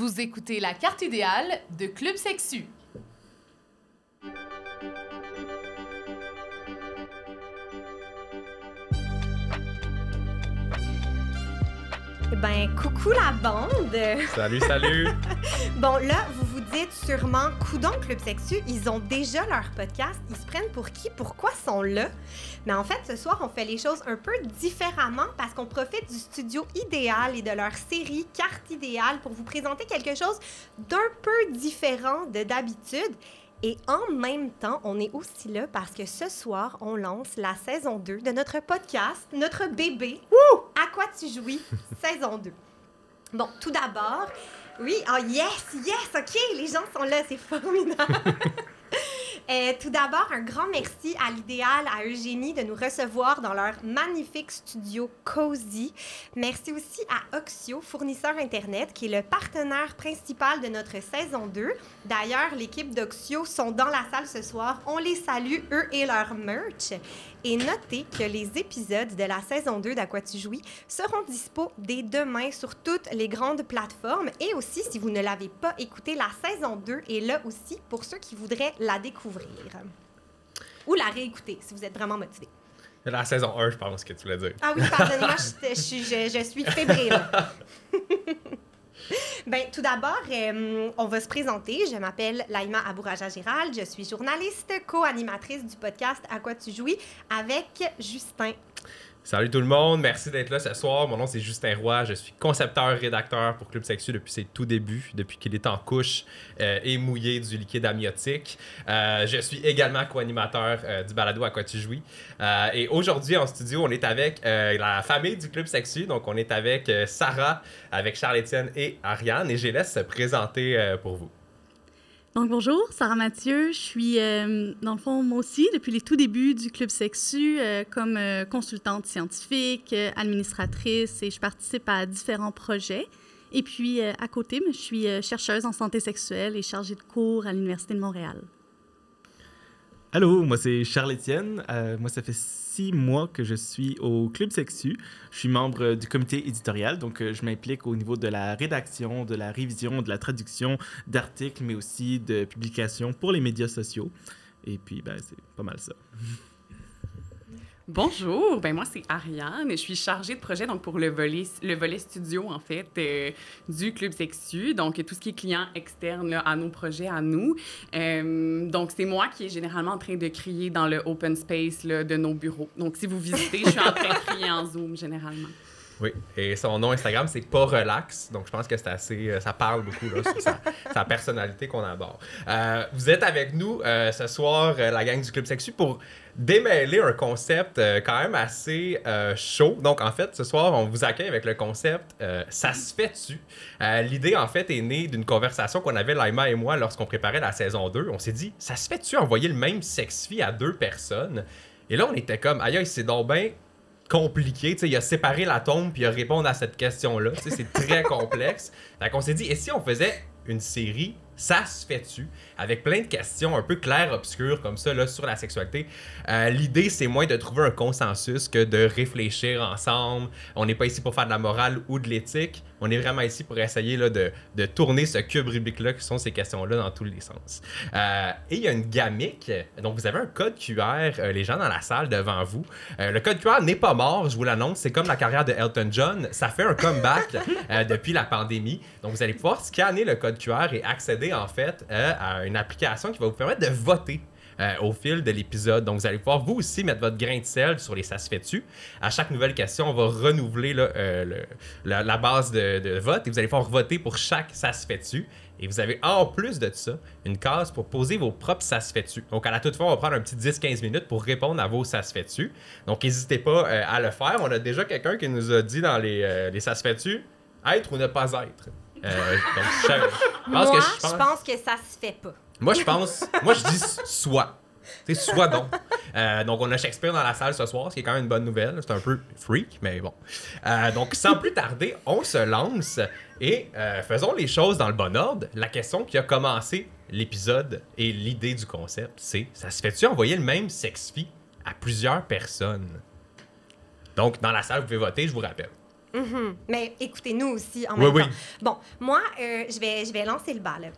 Vous écoutez la carte idéale de Club Sexu. Eh Ben, coucou la bande! Salut, salut! Bon, là, vous vous dites sûrement, coudon Club Sexu, ils ont déjà leur podcast, ils se prennent pour qui, pourquoi sont là? Mais en fait, ce soir, on fait les choses un peu différemment parce qu'on profite du studio idéal et de leur série Carte idéale pour vous présenter quelque chose d'un peu différent de d'habitude. Et en même temps, on est aussi là parce que ce soir, on lance la saison 2 de notre podcast, notre bébé. À quoi tu jouis? saison 2. Bon, tout d'abord, oui, oh yes, yes, ok, les gens sont là, c'est formidable. Euh, tout d'abord, un grand merci à l'idéal, à Eugénie de nous recevoir dans leur magnifique studio Cozy. Merci aussi à Oxio, fournisseur Internet, qui est le partenaire principal de notre saison 2. D'ailleurs, l'équipe d'Oxio sont dans la salle ce soir. On les salue, eux et leur merch. Et notez que les épisodes de la saison 2 d'À quoi tu jouis seront dispo dès demain sur toutes les grandes plateformes. Et aussi, si vous ne l'avez pas écouté, la saison 2 est là aussi pour ceux qui voudraient la découvrir. Ou la réécouter, si vous êtes vraiment motivé. La saison 1, je pense que tu voulais dire. Ah oui, pardonnez-moi, je, je suis- je- je suis fébrile. ben, tout d'abord, euh, on va se présenter. Je m'appelle Laïma Abouraja Gérald. Je suis journaliste, co-animatrice du podcast À quoi tu jouis avec Justin. Salut tout le monde, merci d'être là ce soir. Mon nom c'est Justin Roy, je suis concepteur-rédacteur pour Club Sexu depuis ses tout débuts, depuis qu'il est en couche euh, et mouillé du liquide amniotique. Euh, je suis également co-animateur euh, du balado À quoi tu jouis. Et aujourd'hui en studio, on est avec la famille du Club Sexu. Donc on est avec Sarah, avec Charles-Étienne et Ariane. Et je les laisse se présenter pour vous. Donc bonjour, Sarah Mathieu. Je suis, euh, dans le fond, moi aussi, depuis les tout débuts du Club Sexu, euh, comme euh, consultante scientifique, administratrice, et je participe à différents projets. Et puis, à côté, je suis chercheuse en santé sexuelle et chargée de cours à l'Université de Montréal. Allô, moi c'est Charles-Étienne. Euh, moi, ça fait six mois que je suis au Club Sexu. Je suis membre du comité éditorial, donc euh, je m'implique au niveau de la rédaction, de la révision, de la traduction d'articles, mais aussi de publications pour les médias sociaux. Et puis, ben, c'est pas mal ça. Bonjour, ben moi c'est Ariane, je suis chargée de projet donc pour le volet le studio en fait euh, du club Sexu, donc tout ce qui est client externe là, à nos projets à nous. Euh, donc c'est moi qui est généralement en train de crier dans le open space là, de nos bureaux. Donc si vous visitez, je suis en train de crier en Zoom généralement. Oui, et son nom Instagram, c'est pas relax. Donc, je pense que c'est assez. euh, Ça parle beaucoup là, sur sa, sa personnalité qu'on adore. Euh, vous êtes avec nous euh, ce soir, euh, la gang du Club Sexu, pour démêler un concept euh, quand même assez chaud. Donc, en fait, ce soir, on vous accueille avec le concept Ça se fait-tu? L'idée, en fait, est née d'une conversation qu'on avait, Laima et moi, lorsqu'on préparait la saison 2. On s'est dit Ça se fait-tu envoyer le même sex-fi à deux personnes Et là, on était comme Aïe, aïe, c'est donc bien compliqué. Tu sais, il a séparé l'atome puis il a répondu à cette question-là. C'est très complexe. Fait qu'on s'est dit, et si on faisait une série, ça se fait-tu? Avec plein de questions un peu claires, obscures comme ça là, sur la sexualité. Euh, L'idée, c'est moins de trouver un consensus que de réfléchir ensemble. On n'est pas ici pour faire de la morale ou de l'éthique. On est vraiment ici pour essayer là, de, de tourner ce cube Rubik-là qui sont ces questions-là dans tous les sens. Euh, et il y a une gamique. Donc, vous avez un code QR, euh, les gens dans la salle devant vous. Le code QR n'est pas mort, je vous l'annonce. C'est comme la carrière de Elton John. Ça fait un comeback depuis la pandémie. Donc, vous allez pouvoir scanner le code QR et accéder en fait euh, à une application qui va vous permettre de voter. euh, au fil de l'épisode. Donc, vous allez pouvoir vous aussi mettre votre grain de sel sur les Ça se fait-tu. À chaque nouvelle question, on va renouveler euh, la, base de, vote et vous allez pouvoir voter pour chaque Ça se fait-tu. Et vous avez en plus de ça une case pour poser vos propres ça se fait-tu. Donc à la toute fin, on va prendre un petit 10-15 minutes pour répondre à vos ça se fait-tu. Donc n'hésitez pas à le faire. On a déjà quelqu'un qui nous a dit dans les, les ça se fait-tu être ou ne pas être. Euh, donc je, je pense Moi, que je pense que ça se fait pas. moi, je pense. Moi, je dis soit. C'est soit donc. Euh, donc, on a Shakespeare dans la salle ce soir, ce qui est quand même une bonne nouvelle. C'est un peu freak, mais bon. Euh, donc, sans plus tarder, on se lance et faisons les choses dans le bon ordre. La question qui a commencé l'épisode et l'idée du concept, c'est ça se fait-tu envoyer le même sex-fi à plusieurs personnes? Donc, dans la salle, vous pouvez voter, je vous rappelle. Mhm. Mais écoutez-nous aussi en Oui, même oui. temps. Bon, moi, euh, je, vais, je vais lancer le bas. là.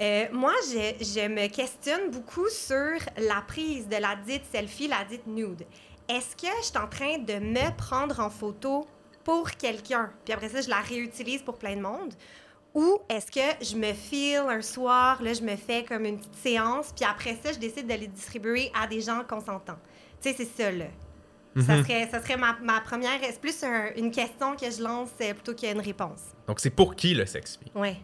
Euh, moi, je, je me questionne beaucoup sur la prise de la dite selfie, la dite nude. Est-ce que je suis en train de me prendre en photo pour quelqu'un, puis après ça, je la réutilise pour plein de monde? Ou est-ce que je me file un soir, là, je me fais comme une petite séance, puis après ça, je décide de les distribuer à des gens consentants? Tu sais, c'est ça, là. Ça Mhm. serait, ça serait ma, ma première. C'est plus un- une question que je lance euh, plutôt qu'une réponse. Donc, c'est pour qui le sexfie? Ouais.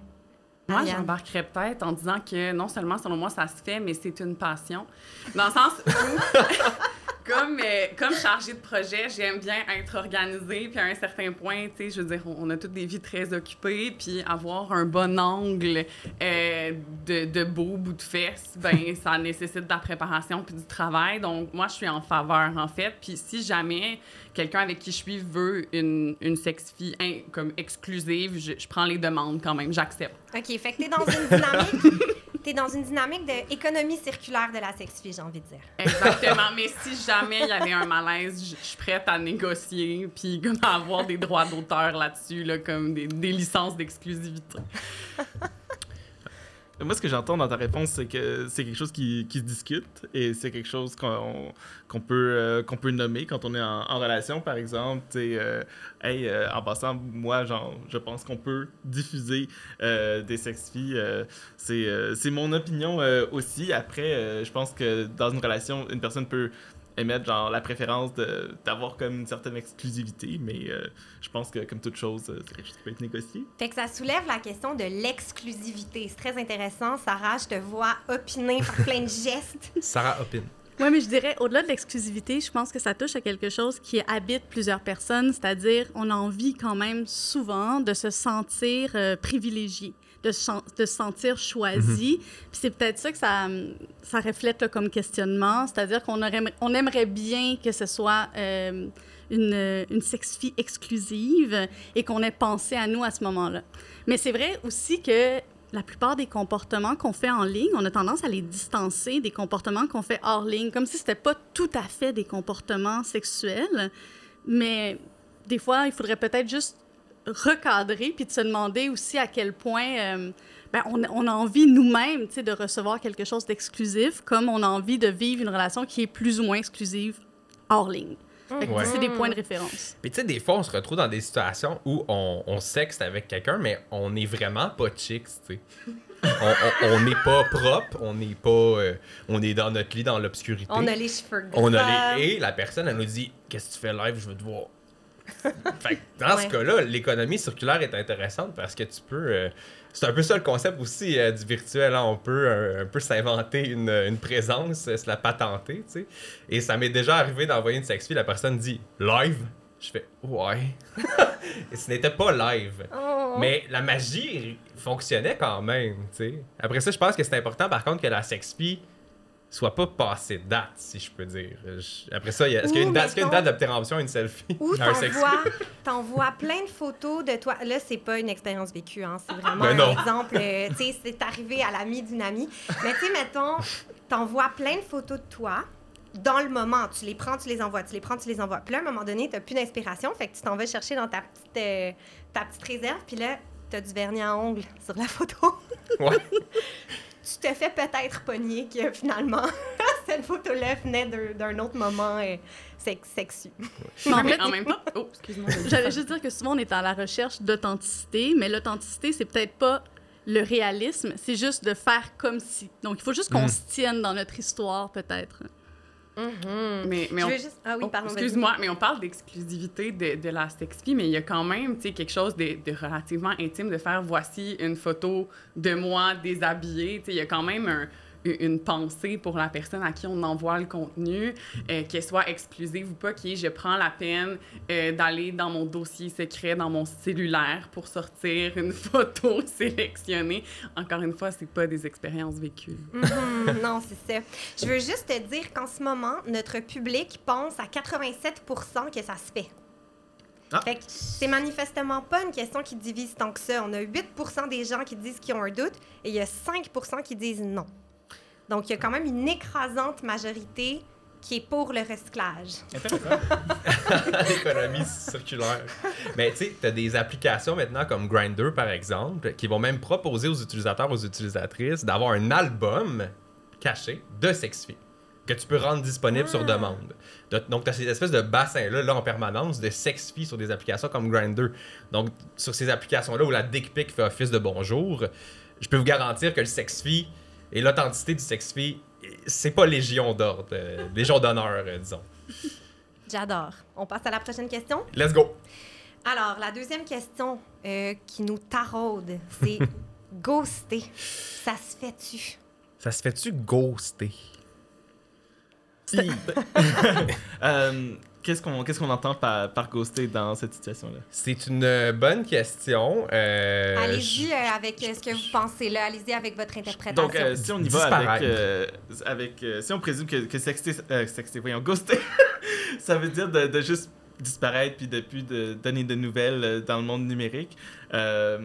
Moi, Ariane. j'embarquerais peut-être en disant que non seulement, selon moi, ça se fait, mais c'est une passion. Dans le sens où, comme, euh, comme chargée de projet, j'aime bien être organisée. Puis à un certain point, tu sais, je veux dire, on, on a toutes des vies très occupées. Puis avoir un bon angle euh, de, de beaux bouts de fesses, ben ça nécessite de la préparation puis du travail. Donc, moi, je suis en faveur, en fait. Puis si jamais quelqu'un avec qui je suis veut une, une sex-fille hein, comme exclusive, je, je prends les demandes quand même, j'accepte. OK, fait que t'es dans une dynamique. T'es dans une dynamique d'économie circulaire de la sexfie, j'ai envie de dire. Exactement. Mais si jamais il y avait un malaise, je suis prête à négocier puis à avoir des droits d'auteur là-dessus, là, comme des licences d'exclusivité. Moi, ce que j'entends dans ta réponse, c'est que c'est quelque chose qui, se discute et c'est quelque chose qu'on peut, euh, qu'on peut nommer quand on est en, relation, par exemple. Euh, hey, euh, en passant, moi, genre, je pense qu'on peut diffuser des sex-filles. c'est mon opinion aussi. Après, je pense que dans une relation, une personne peut émettre genre la préférence de- d'avoir comme une certaine exclusivité, mais euh, je pense que comme toute chose, euh, c'est quelque chose qui peut être négocié. Fait que ça soulève la question de l'exclusivité. C'est très intéressant. Sarah, je te vois opiner, faire plein de gestes. Sarah Opin. Oui, mais je dirais, au-delà de l'exclusivité, je pense que ça touche à quelque chose qui habite plusieurs personnes, c'est-à-dire on a envie quand même souvent de se sentir euh, privilégié, de se, chan- de se sentir choisi. Puis c'est peut-être ça que ça, ça reflète là, comme questionnement, c'est-à-dire qu'on aurait, on aimerait bien que ce soit euh, une, une sex-fille exclusive et qu'on ait pensé à nous à ce moment-là. Mais c'est vrai aussi que la plupart des comportements qu'on fait en ligne, on a tendance à les distancer des comportements qu'on fait hors ligne, comme si c'était pas tout à fait des comportements sexuels. Mais des fois, il faudrait peut-être juste recadrer puis de se demander aussi à quel point euh, ben, on, on a envie nous-mêmes tu sais, de recevoir quelque chose d'exclusif, comme on a envie de vivre une relation qui est plus ou moins exclusive hors ligne. Ouais. C'est des points de référence. Puis tu sais, des fois, on se retrouve dans des situations où on, on sexte avec quelqu'un, mais on n'est vraiment pas chicks, tu sais. On- n'est pas propre, on n'est pas... euh, on est dans notre lit, dans l'obscurité. On a les cheveux gras. On a les... Et la personne, elle nous dit « Qu'est-ce que tu fais live? Je veux te voir. » Fait que dans ce cas-là, l'économie circulaire est intéressante parce que tu peux... euh, c'est un peu ça le concept aussi euh, du virtuel. hein. On peut euh, un peu s'inventer une, une présence, se la patenter, tu sais. Et ça m'est déjà arrivé d'envoyer une sexfille, la personne dit « Live? » Je fais « Ouais. » Et ce n'était pas live. Oh. Mais la magie fonctionnait quand même, tu sais. Après ça, je pense que c'est important, par contre, que la sexfie soit pas passée de date, si je peux dire. Je- Après ça, il y a- est-ce qu'il y a une date, mettons- date une selfie? Ou t'envoies, plein de photos de toi. Là, c'est pas une expérience vécue, hein. C'est vraiment Ben un exemple. euh, tu sais, c'est arrivé à l'ami d'une amie. Mais tu sais, mettons, t'envoies plein de photos de toi dans le moment. Tu les prends, tu les envoies, tu les prends, tu les envoies. Puis là, à un moment donné, t'as plus d'inspiration. Fait que tu t'en vas chercher dans ta petite, euh, ta petite réserve. Puis là, t'as du vernis à ongles sur la photo. Ouais. tu te fais peut-être pogner que finalement, cette photo-là venait d'un- autre moment euh, sex- sexu. Mais en fait, en même temps, oh, excuse-moi. J'allais juste dire que souvent, on est à la recherche d'authenticité, mais l'authenticité, c'est peut-être pas le réalisme, c'est juste de faire comme si. Donc, il faut juste qu'on Mm. se tienne dans notre histoire, peut-être. Mais, mais Je on- veux juste... Ah oui, Oh, pardon. vas-y. Excuse-moi, mais on parle d'exclusivité de, de la sexfie, mais il y a quand même quelque chose de, de relativement intime de faire voici une photo de moi déshabillée. Il y a quand même un- une pensée pour la personne à qui on envoie le contenu, euh, qu'elle soit exclusive ou pas, qui est je prends la peine euh, d'aller dans mon dossier secret, dans mon cellulaire pour sortir une photo sélectionnée. Encore une fois, c'est pas des expériences vécues. Mhm, non, c'est ça. Je veux juste te dire qu'en ce moment, notre public pense à 87 que ça se fait. Ah. Fait c'est manifestement pas une question qui divise tant que ça. On a 8 des gens qui disent qu'ils ont un doute et il y a 5 qui disent non. Donc, il y a quand même une écrasante majorité qui est pour le recyclage. L'économie circulaire. Mais tu sais, tu as des applications maintenant comme Grindr, par exemple, qui vont même proposer aux utilisateurs, aux utilisatrices, d'avoir un album caché de sex-filles que tu peux rendre disponible sur Ah. demande. De- donc, tu as ces espèces de bassins-là là, en permanence de sex-filles sur des applications comme Grindr. Donc, sur ces applications-là où la dick pic fait office de bonjour, je peux vous garantir que le sex-fille et l'authenticité du sex-fille, c'est pas légion d'ordre, euh, légion d'honneur, euh, disons. J'adore. On passe à la prochaine question. Let's go! Alors, la deuxième question euh, qui nous taraude, c'est ghoster. Ça se fait-tu? Ça se fait-tu ghoster? Euh, Qu'est-ce qu'on qu'est-ce qu'on entend par, par ghoster dans cette situation-là? C'est une euh, bonne question. Euh, Allez-y je- euh, avec ce que vous pensez là. Allez-y avec votre interprétation. Donc, euh, si on y va avec. euh, avec euh, si on présume que, que sexter, euh, sexter, voyons, ghoster, ça veut dire de, de juste disparaître puis de plus de donner de nouvelles dans le monde numérique. Euh,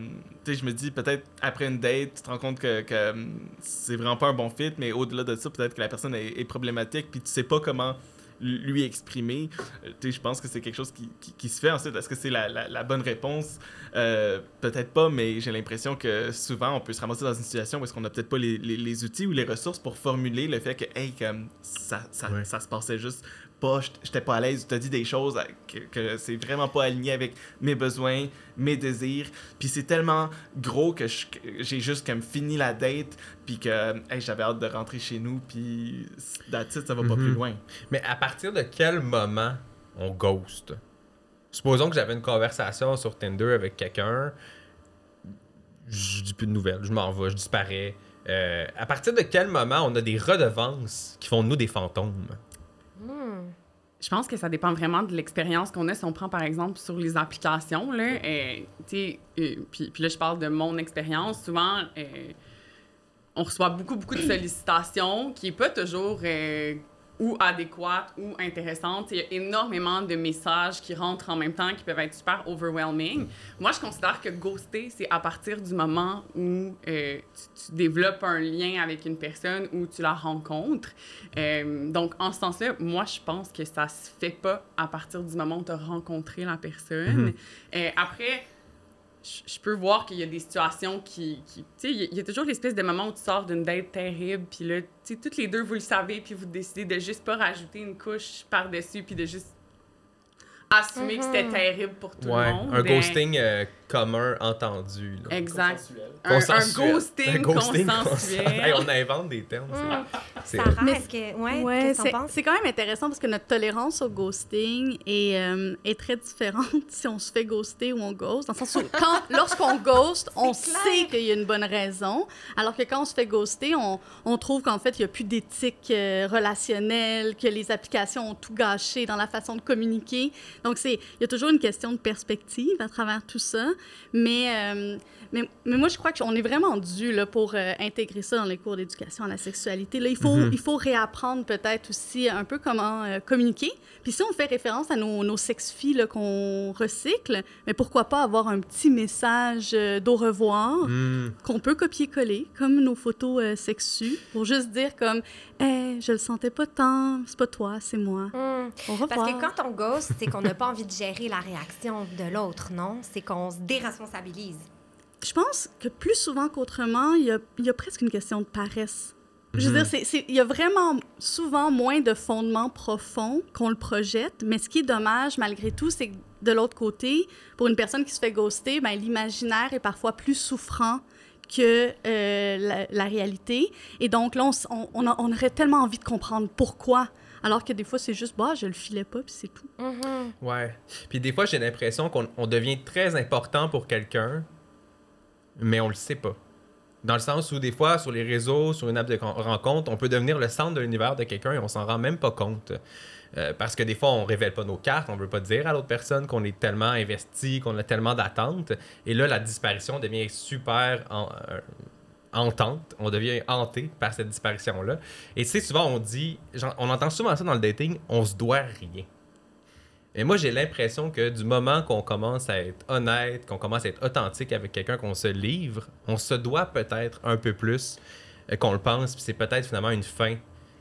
tu sais, je me dis, peut-être après une date, tu te rends compte que, que c'est vraiment pas un bon fit, mais au-delà de ça, peut-être que la personne est, est problématique puis tu sais pas comment lui exprimer. Euh, je pense que c'est quelque chose qui, qui, qui se fait ensuite. Est-ce que c'est la, la, la bonne réponse? Euh, peut-être pas, mais j'ai l'impression que souvent, on peut se ramasser dans une situation où est-ce qu'on n'a peut-être pas les, les, les outils ou les ressources pour formuler le fait que, hey, comme ça, ça, Ouais. ça se passait juste pas, j'étais pas à l'aise, tu as dit des choses euh, que, que c'est vraiment pas aligné avec mes besoins, mes désirs. Puis c'est tellement gros que j'ai juste comme fini la date, puis que hey, j'avais hâte de rentrer chez nous, puis it, ça va pas Mhm. plus loin. Mais à partir de quel moment on ghost? Supposons que j'avais une conversation sur Tinder avec quelqu'un, je dis plus de nouvelles, je m'en vais, je disparais. Euh, à partir de quel moment on a des redevances qui font de nous des fantômes? Je pense que ça dépend vraiment de l'expérience qu'on a. Si on prend par exemple sur les applications, là, euh, tu sais, euh, puis, puis là je parle de mon expérience, souvent euh, on reçoit beaucoup, beaucoup de sollicitations qui n'est pas toujours euh, ou adéquate ou intéressante. Il y a énormément de messages qui rentrent en même temps qui peuvent être super overwhelming. Moi, je considère que ghoster, c'est à partir du moment où euh, tu, tu développes un lien avec une personne ou tu la rencontres. Euh, donc, en ce sens-là, moi, je pense que ça se fait pas à partir du moment où tu as rencontré la personne. Mhm. Euh, après, je peux voir qu'il y a des situations qui... qui- tu sais, il y a- il y, a toujours l'espèce de moment où tu sors d'une date terrible, puis là, tu sais, toutes les deux, vous le savez, puis vous décidez de juste pas rajouter une couche par-dessus, puis de juste assumer que c'était Mhm. terrible pour tout Ouais, le monde. un Ben, ghosting euh, commun entendu. là. Exact. Un, un Consensuel. ghosting, Un ghosting consensuel. Hey, on invente des termes. c'est- est-ce que. Ouais, c'est quand même intéressant parce que notre tolérance au ghosting est, euh, est très différente si on se fait ghoster ou on ghost. Dans le sens où, quand, lorsqu'on ghost, on clair. sait qu'il y a une bonne raison, alors que quand on se fait ghoster, on, on trouve qu'en fait, il n'y a plus d'éthique euh, relationnelle, que les applications ont tout gâché dans la façon de communiquer. Donc, c'est- il y a toujours une question de perspective à travers tout ça. Mais, euh, mais, mais moi, je crois qu'on est vraiment dû là, pour euh, intégrer ça dans les cours d'éducation à la sexualité. Là, il, faut, Mhm. il faut réapprendre peut-être aussi un peu comment euh, communiquer. Puis si on fait référence à nos, nos sex-filles qu'on recycle, mais pourquoi pas avoir un petit message euh, d'au revoir Hmm. qu'on peut copier-coller, comme nos photos euh, sexues, pour juste dire comme « Hey, je le sentais pas tant, c'est pas toi, c'est moi. Hmm. Au revoir. » Parce que quand on ghost, c'est qu'on n'a pas envie de gérer la réaction de l'autre, non? C'est qu'on se déresponsabilise. Je pense que plus souvent qu'autrement, il y a, il y a presque une question de paresse. Je veux Mhm. dire, il y a vraiment souvent moins de fondements profonds qu'on le projette, mais ce qui est dommage, malgré tout, c'est que de l'autre côté, pour une personne qui se fait ghoster, ben, l'imaginaire est parfois plus souffrant que euh, la, la réalité. Et donc là, on, aurait tellement envie de comprendre pourquoi, alors que des fois, c'est juste, bah, je le filais pas, puis c'est tout. Mhm. Ouais. Puis des fois, j'ai l'impression qu'on on devient très important pour quelqu'un, mais on le sait pas. Dans le sens où des fois, sur les réseaux, sur une app de con- rencontre, on peut devenir le centre de l'univers de quelqu'un et on s'en rend même pas compte. Euh, parce que des fois, on révèle pas nos cartes, on veut pas dire à l'autre personne qu'on est tellement investi, qu'on a tellement d'attentes. Et là, la disparition devient super en- euh. On devient hanté par cette disparition-là. Et sais, souvent, on dit, on entend souvent ça dans le dating, on se doit rien. Et moi, j'ai l'impression que du moment qu'on commence à être honnête, qu'on commence à être authentique avec quelqu'un, qu'on se livre, on se doit peut-être un peu plus euh, qu'on le pense. Puis c'est peut-être finalement une fin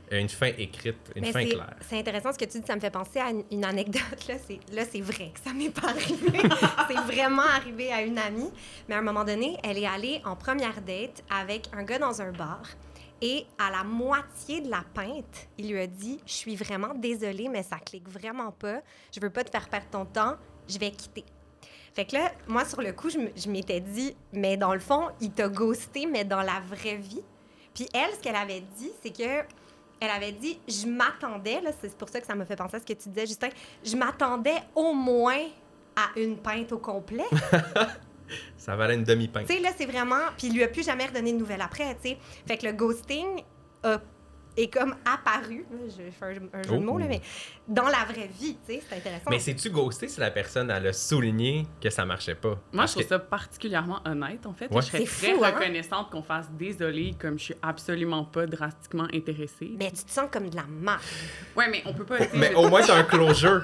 Une fin écrite, une Mais fin claire. C'est intéressant ce que tu dis, ça me fait penser à une, anecdote. Là, c'est, là, c'est vrai que ça m'est pas arrivé. c'est vraiment arrivé à une amie. Mais à un moment donné, elle est allée en première date avec un gars dans un bar. Et à la moitié de la pinte, il lui a dit Je suis vraiment désolée, mais ça clique vraiment pas. Je veux pas te faire perdre ton temps. Je vais quitter. Fait que là, moi, sur le coup, je m'étais dit Mais dans le fond, il t'a ghosté, mais dans la vraie vie. Puis elle, ce qu'elle avait dit, c'est que elle avait dit je m'attendais c'est pour ça que ça m'a fait penser à ce que tu disais Justin je m'attendais au moins à une pinte au complet Ça valait une demi-pinte. tu sais là c'est vraiment puis il lui a plus jamais redonné de nouvelles après tu sais fait que le ghosting a- est comme apparu je fais un, un jeu de mots là Oh. mais dans la vraie vie tu sais c'est intéressant Mais c'est-tu ghosté si la personne, elle a souligné que ça marchait pas? Moi, Parce je trouve que- ça particulièrement honnête, en fait. Ouais. Je serais très fou, hein? reconnaissante qu'on fasse désolé, comme je suis absolument pas drastiquement intéressée. mais tu te sens comme de la marde Ouais, mais on peut pas. Mais au moins, t'as un closure.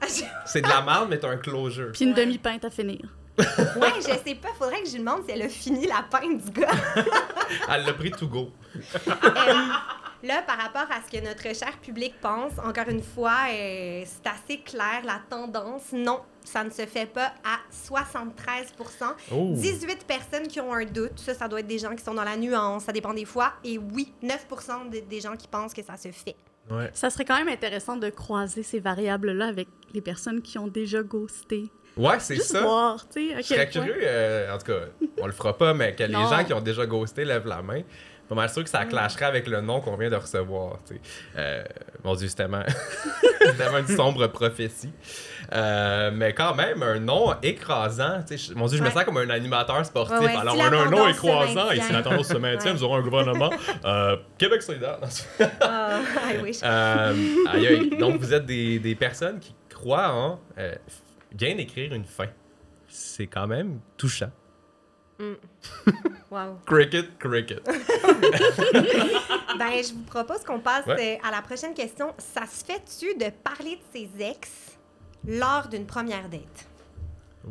C'est de la merde, mais t'as un closure. Puis une demi-pinte à finir. Je sais pas faudrait que je lui demande si elle a fini la pinte du gars Elle l'a pris to go. Euh, là, par rapport à ce que notre cher public pense, encore une fois, euh, c'est assez clair la tendance. Non, ça ne se fait pas à 73 Oh. 18 personnes qui ont un doute. Ça, ça doit être des gens qui sont dans la nuance. Ça dépend des fois. Et oui, 9 de- des gens qui pensent que ça se fait. Ouais. Ça serait quand même intéressant de croiser ces variables-là avec les personnes qui ont déjà ghosté. Ouais, c'est ça. voir, à Je serais curieux, euh, en tout cas, on le fera pas, mais que les gens qui ont déjà ghosté lèvent la main. Pas mal sûr que ça clasherait avec le nom qu'on vient de recevoir. Euh, mon Dieu, c'est tellement, une sombre prophétie. Euh, mais quand même, un nom écrasant. Mon Dieu, je me sens comme un animateur sportif. Ouais, ouais, Alors, si on la a un nom écrasant et si la tendance se maintient, nous aurons un gouvernement. Euh, Québec solidaire. I wish. Euh. Donc, vous êtes des, des personnes qui croient en bien écrire une fin. C'est quand même touchant. Wow. Cricket, cricket. Ben, je vous propose qu'on passe Ouais. euh, à la prochaine question. Ça se fait-tu de parler de ses ex lors d'une première date?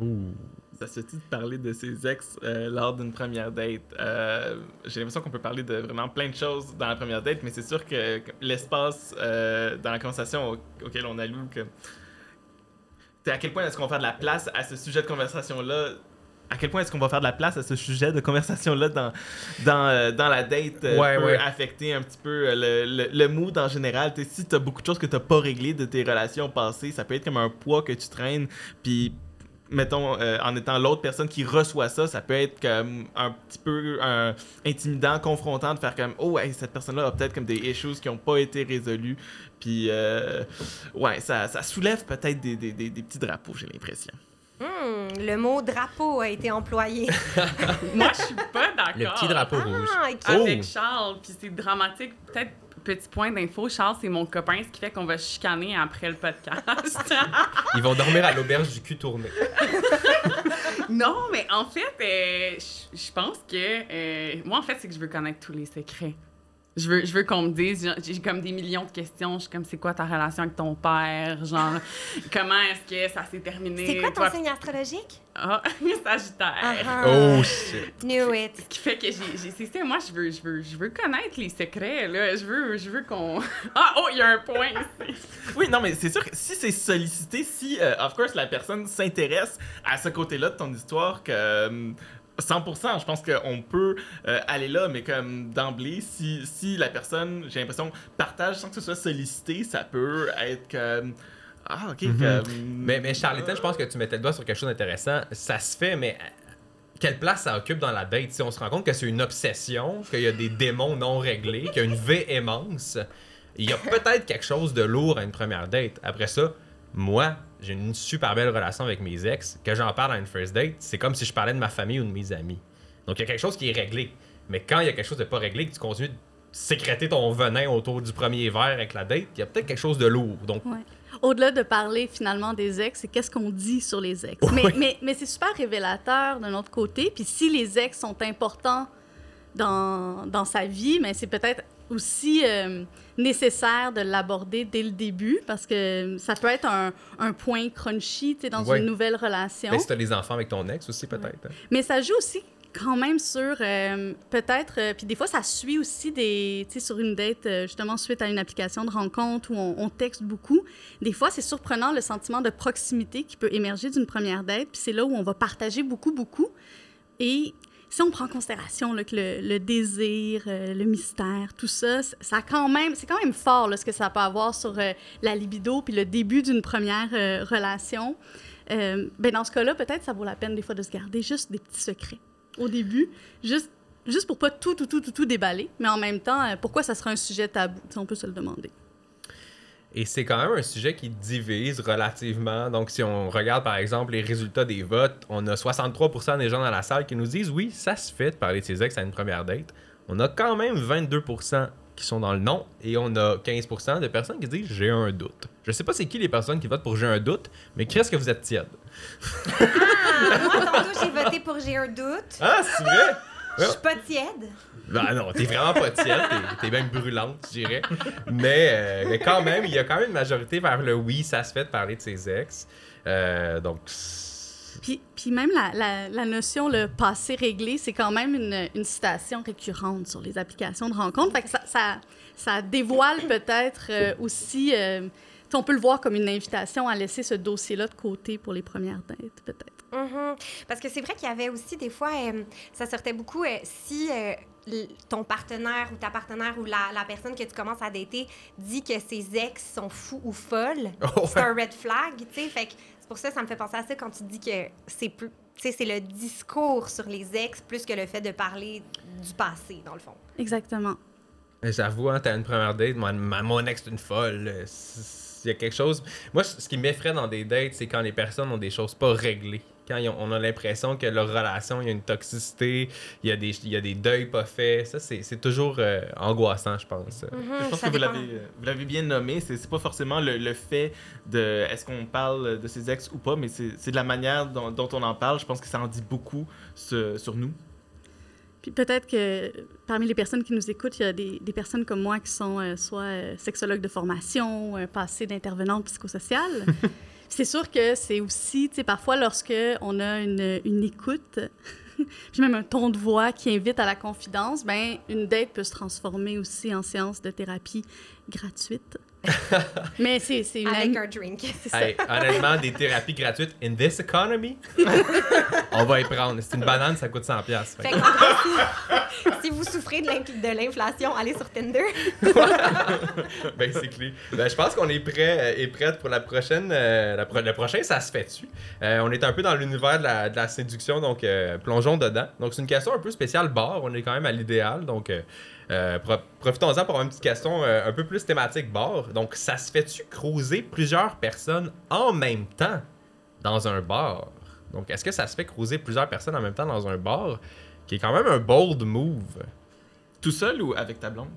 Ouh. Ça se fait de parler de ses ex euh, lors d'une première date? Euh, J'ai l'impression qu'on peut parler de vraiment plein de choses dans la première date, mais c'est sûr que que l'espace euh, dans la conversation au- auquel on alloue, que... À quel point est-ce qu'on va faire de la place à ce sujet de conversation-là? À quel point est-ce qu'on va faire de la place à ce sujet de conversation-là dans, dans, euh, dans la date euh, Ouais, peut ouais. affecter un petit peu euh, le, le, le mood en général? T'sais, si t'as beaucoup de choses que t'as pas réglées de tes relations passées, ça peut être comme un poids que tu traînes, puis mettons, euh, en étant l'autre personne qui reçoit ça, ça peut être comme un petit peu intimidant, confrontant de faire comme oh hey, cette personne-là a peut-être comme des issues qui n'ont pas été résolues. Puis euh, ouais, ça, ça soulève peut-être des, des, des, des petits drapeaux, j'ai l'impression. Hmm, le mot drapeau a été employé. Moi, je suis pas d'accord. Le petit drapeau rouge. Ah, ok. Avec. Charles, puis c'est dramatique. Peut-être petit point d'info, Charles, c'est mon copain, ce qui fait qu'on va chicaner après le podcast. Ils vont dormir à l'auberge du cul tourné. non, mais en fait, euh, je je pense que euh, moi, en fait, c'est que je veux connaître tous les secrets. Je veux, je veux qu'on me dise, j'ai comme des millions de questions. Je suis comme, c'est quoi ta relation avec ton père? Genre, comment est-ce que ça s'est terminé? C'est quoi ton Toi- signe astrologique? Ah, Sagittaire. Ah, ah. Oh shit. Knew it. Ce qui fait que j'ai, j'ai- c'est ça, moi, je veux, je veux, je veux connaître les secrets, là. Je veux, je veux qu'on... Ah, oh, il y a un point ici. Oui, non, mais c'est sûr que si c'est sollicité, si, euh, of course, la personne s'intéresse à ce côté-là de ton histoire, que 100%, je pense qu'on peut euh, aller là, mais comme d'emblée, si, si la personne, j'ai l'impression, partage sans que ce soit sollicité, ça peut être comme. Ah, ok. Mhm. comme- Mais, mais Charlotte, je pense que tu mettais le doigt sur quelque chose d'intéressant. Ça se fait, mais euh, quelle place ça occupe dans la date? Si on se rend compte que c'est une obsession, qu'il y a des démons non réglés, qu'il y a une véhémence, il y a peut-être quelque chose de lourd à une première date. Après ça, moi, j'ai une super belle relation avec mes ex. Que j'en parle à une first date, c'est comme si je parlais de ma famille ou de mes amis. Donc il y a quelque chose qui est réglé. Mais quand il y a quelque chose de pas réglé, que tu continues de sécréter ton venin autour du premier verre avec la date, il y a peut-être quelque chose de lourd. Donc Au-delà de parler finalement des ex, c'est qu'est-ce qu'on dit sur les ex? Mais, mais c'est super révélateur d'un autre côté. Puis si les ex sont importants dans, dans sa vie, mais c'est peut-être aussi euh, nécessaire de l'aborder dès le début parce que ça peut être un, un point crunchy tu dans Ouais. une nouvelle relation. Mais si t'as des enfants avec ton ex aussi, peut-être. hein. Mais ça joue aussi quand même sur euh, peut-être, euh, puis des fois ça suit aussi des, tu sais, sur une date, euh, justement suite à une application de rencontre où on, on texte beaucoup. Des fois, c'est surprenant le sentiment de proximité qui peut émerger d'une première date, puis c'est là où on va partager beaucoup, beaucoup. Et si on prend en considération là, que le, désir, euh, le mystère, tout ça, ça quand même, c'est quand même fort là, ce que ça peut avoir sur euh, la libido puis le début d'une première euh, relation. Ben dans ce cas-là, peut-être ça vaut la peine des fois de se garder juste des petits secrets au début, juste juste pour pas tout tout tout tout, tout déballer, mais en même temps, pourquoi ça serait un sujet tabou, on peut se le demander. Et c'est quand même un sujet qui divise relativement. Donc, si on regarde par exemple les résultats des votes, on a 63% des gens dans la salle qui nous disent oui, ça se fait de parler de ses ex à une première date. On a quand même 22% qui sont dans le non et on a 15% de personnes qui disent j'ai un doute. Je sais pas c'est qui les personnes qui votent pour j'ai un doute, mais qu'est-ce que vous êtes tiède? Ah, moi, tantôt, j'ai voté pour J'ai un doute. Ah, c'est vrai? Je suis pas tiède. Ben non, t'es vraiment pas tiède, t'es- t'es même brûlante, je dirais. Mais, euh, mais quand même, il y a quand même une majorité vers le oui, ça se fait de parler de ses ex. Euh, donc, Puis, puis même la, la, la notion le passé réglé, c'est quand même une, une citation récurrente sur les applications de rencontre. Fait que ça, ça, ça dévoile peut-être euh, aussi, euh, on peut le voir comme une invitation à laisser ce dossier-là de côté pour les premières dates, peut-être. Mhm. Parce que c'est vrai qu'il y avait aussi des fois, euh, ça sortait beaucoup euh, si euh, ton partenaire ou ta partenaire ou la, la personne que tu commences à dater dit que ses ex sont fous ou folles, Oh, c'est un red flag, tu sais. Fait que c'est pour ça ça me fait penser à ça quand tu dis que c'est plus. Tu sais, c'est le discours sur les ex plus que le fait de parler du passé, dans le fond. Exactement. J'avoue, hein, t'as une première date, ma- mon ex est une folle. euh, Il y a quelque chose. Moi, ce qui m'effraie dans des dates, c'est quand les personnes ont des choses pas réglées. Quand on a l'impression que leur relation, il y a une toxicité, il y a des, il y a des deuils pas faits. Ça, c'est c'est toujours euh, angoissant, je pense. Mhm, Je pense que vous dépend. l'avez, euh, vous l'avez bien nommé. C'est, c'est pas forcément le, le fait de est-ce qu'on parle de ses ex ou pas, mais c'est, c'est de la manière dont, dont on en parle. Je pense que ça en dit beaucoup sur, sur nous. Puis peut-être que parmi les personnes qui nous écoutent, il y a des, des personnes comme moi qui sont euh, soit euh, sexologues de formation, passées d'intervenantes psychosociales. c'est sûr que c'est aussi, tu sais, parfois lorsque on a une, une écoute, puis même un ton de voix qui invite à la confidence, ben une date peut se transformer aussi en séance de thérapie gratuite. Mais c'est c'est une Avec un drink. c'est ça. Hey, honnêtement, des thérapies gratuites in this economy, on va y prendre. C'est une banane, ça coûte 100$. piastres. Fait gros, si, si vous souffrez de l'infl- de l'inflation, allez sur Tinder. ben, c'est clé. Ben, je pense qu'on est prêt euh, et prête pour la prochaine. euh, la pro- le prochain, ça se fait-tu? Euh, on est un peu dans l'univers de la, de la séduction, donc euh, plongeons dedans. Donc, c'est une question un peu spéciale bar. On est quand même à l'idéal. Donc, euh, pro- profitons-en pour avoir une petite question euh, un peu plus thématique bar. Donc, ça se fait-tu cruiser plusieurs personnes en même temps dans un bar? Donc, est-ce que ça se fait cruiser plusieurs personnes en même temps dans un bar? Qui est quand même un bold move? Tout seul ou avec ta blonde?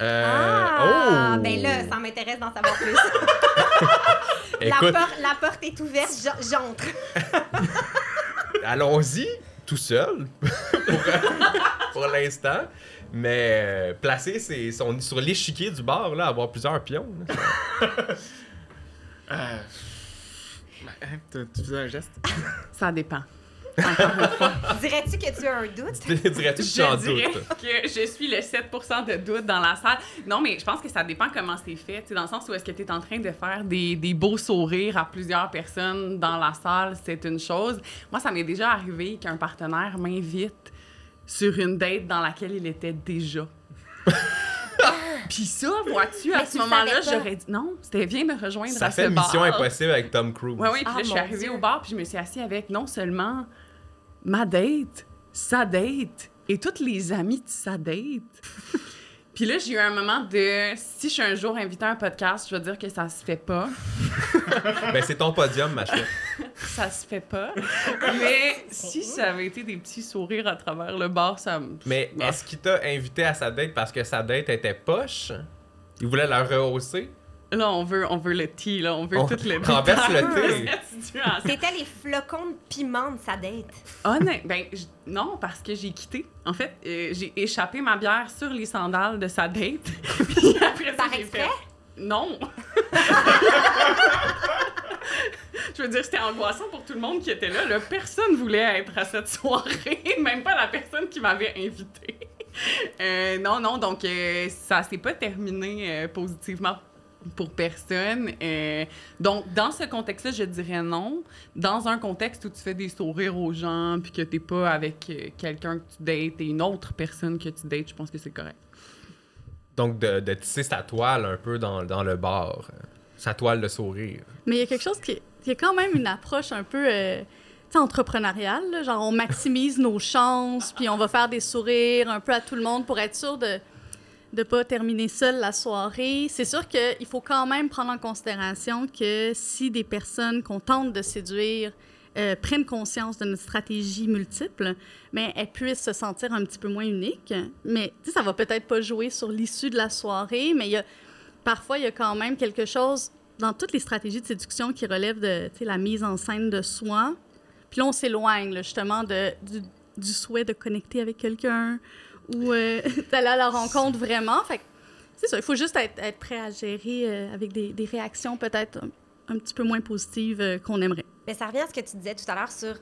Euh, ah, oh! ben là, ça m'intéresse d'en savoir plus. la, la porte est ouverte, j'en- j'entre. allons-y tout seul pour, pour l'instant. Mais euh, placer ses, son, sur l'échiquier du bar, là, avoir plusieurs pions. là, Euh... tu tu faisais un geste? Ça dépend. Dirais-tu que tu as un doute? Dirais-tu que tu en Je dirais doutes? que je suis le 7 de doute dans la salle. Non, mais je pense que ça dépend comment c'est fait. Dans le sens où est-ce que tu es en train de faire des, des beaux sourires à plusieurs personnes dans la salle, c'est une chose. Moi, ça m'est déjà arrivé qu'un partenaire m'invite sur une date dans laquelle il était déjà. Puis ça, vois-tu, à ce moment-là, j'aurais dit non, c'était viens me rejoindre Ça à fait ce Mission bar. Impossible avec Tom Cruise. Oui, oui, puis Ah, là, je suis mon arrivée Dieu. au bar, puis je me suis assise avec non seulement ma date, sa date et toutes les amis de sa date. puis là, j'ai eu un moment de si je suis un jour invitée à un podcast, je vais dire que ça se fait pas. Ben, c'est ton podium, ma chère. Ça se fait pas. Mais si ça avait été des petits sourires à travers le bar, ça me. Mais est-ce qu'il t'a invité à sa date parce que sa date était poche? Il voulait la rehausser? Là, on veut, on veut le tea, là. On veut On tout le renverse le thé. C'était les flocons de piment de sa date. Honnête, ben j- non, parce que j'ai quitté. En fait, euh, j'ai échappé ma bière sur les sandales de sa date. Puis après ça, Par j'ai exprès? fait- Non. je veux dire, c'était angoissant pour tout le monde qui était là. là. Personne voulait être à cette soirée, même pas la personne qui m'avait invité. Euh, non, non, donc euh, ça s'est pas terminé euh, positivement pour personne. Euh, donc, dans ce contexte-là, je dirais non. Dans un contexte où tu fais des sourires aux gens, puis que t'es pas avec euh, quelqu'un que tu dates et une autre personne que tu dates, je pense que c'est correct. Donc, de, de tisser sa toile un peu dans, dans le bar. euh, Sa toile de sourire. Mais il y a quelque chose qui est, qui est quand même une approche un peu euh, là. Genre, on maximise nos chances, puis on va faire des sourires un peu à tout le monde pour être sûr de ne pas terminer seul la soirée. C'est sûr qu'il faut quand même prendre en considération que si des personnes qu'on tente de séduire euh, prennent conscience de notre stratégie multiple, mais elles puissent se sentir un petit peu moins uniques. Mais ça va peut-être pas jouer sur l'issue de la soirée, mais parfois, il y a quand même quelque chose dans toutes les stratégies de séduction qui relèvent de la mise en scène de soi. Puis là, on s'éloigne justement de, du souhait de connecter avec quelqu'un ou euh, d'aller à la rencontre vraiment. Fait c'est ça, il faut juste être, être prêt à gérer euh, avec des, des réactions peut-être un, un petit peu moins positives euh, qu'on aimerait. Mais ça revient à ce que tu disais tout à l'heure sur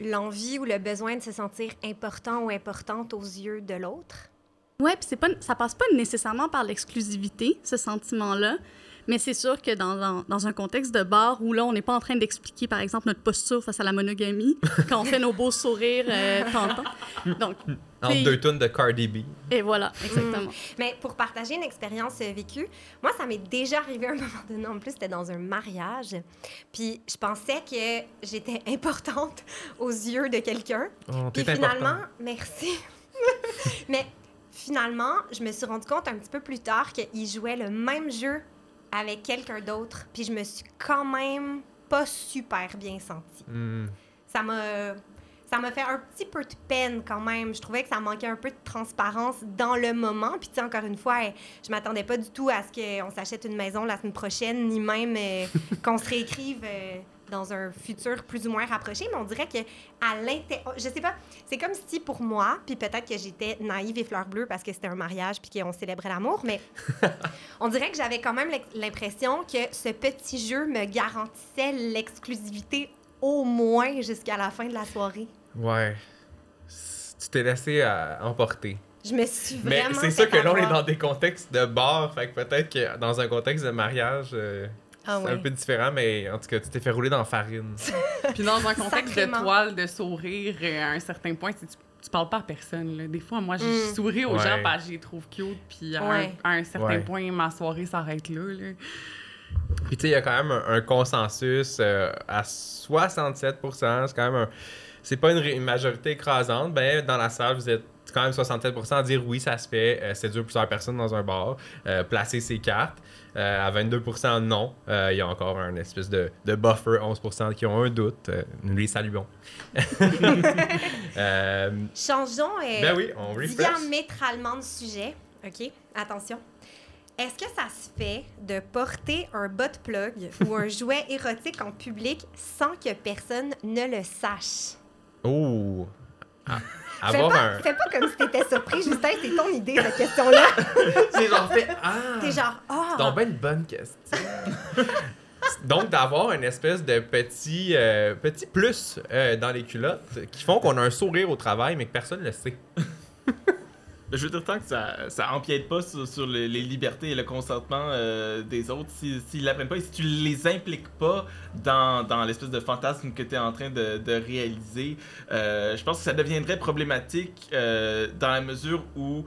l'envie ou le besoin de se sentir important ou importante aux yeux de l'autre. Ouais, puis pas, ça passe pas nécessairement par l'exclusivité, ce sentiment-là. Mais c'est sûr que dans, dans, dans un contexte de bar où là, on n'est pas en train d'expliquer, par exemple, notre posture face à la monogamie, quand on fait nos beaux sourires euh, tentants. Donc, Entre Puis- deux tunes de Cardi B. et voilà, exactement. Mais pour partager une expérience euh, vécue, moi, ça m'est déjà arrivé à un moment donné. En plus, c'était dans un mariage. Puis je pensais que j'étais importante aux yeux de quelqu'un. Oh, Puis finalement, important. merci. Mais finalement, je me suis rendu compte un petit peu plus tard qu'il jouait le même jeu avec quelqu'un d'autre. Puis je me suis quand même pas super bien sentie. Hmm. Ça m'a ça m'a fait un petit peu de peine quand même. Je trouvais que ça manquait un peu de transparence dans le moment. Puis, tu sais, encore une fois, je m'attendais pas du tout à ce qu'on s'achète une maison la semaine prochaine, ni même euh, qu'on se réécrive euh, dans un futur plus ou moins rapproché. Mais on dirait que à l'intérieur, je sais pas, c'est comme si pour moi, puis peut-être que j'étais naïve et fleur bleue parce que c'était un mariage puis qu'on célébrait l'amour, mais on dirait que j'avais quand même l'impression que ce petit jeu me garantissait l'exclusivité au moins jusqu'à la fin de la soirée. Ouais. Tu t'es laissé euh, emporter. Je me suis Mais vraiment. c'est sûr que là, on est dans des contextes de bar. Fait que peut-être que dans un contexte de mariage, euh, Ah c'est un peu différent. Mais en tout cas, tu t'es fait rouler dans la farine. Puis dans un contexte Sacrément. de toile, de sourire, euh, à un certain point, tu, tu parles pas à personne. là. Des fois, moi, je Mm. souris aux Ouais. gens parce que je les trouve cute. Puis à, Ouais. un, à un certain Ouais. point, ma soirée s'arrête là. là. Puis tu sais, il y a quand même un, un consensus euh, à 67%. C'est quand même un. C'est pas une, majorité écrasante. Ben, dans la salle, vous êtes quand même 67% à dire oui, ça se fait, euh, séduire plusieurs personnes dans un bar, euh, placer ses cartes. Euh, à 22% non. Euh, Il y a encore un espèce de, de buffer, 11% qui ont un doute. Nous les saluons. Changeons ben oui, on diamétralement de sujet. OK? Attention. Est-ce que ça se fait de porter un butt plug ou un jouet érotique en public sans que personne ne le sache? Oh! Ah, Fais pas, un. fais pas comme si t'étais surpris, Justin, c'est ton idée, cette question-là. C'est genre fait. Ah! T'es genre, ah! C'est donc bien une bonne question. Donc, d'avoir une espèce de petit, euh, petit plus euh, dans les culottes qui font qu'on a un sourire au travail, mais que personne ne le sait. Je veux dire, tant que ça, ça empiète pas sur, sur le- les libertés et le consentement euh, des autres, si- s'ils l'apprennent pas et si tu les impliques pas dans, dans l'espèce de fantasme que tu es en train de, de réaliser, euh, je pense que ça deviendrait problématique euh, dans la mesure où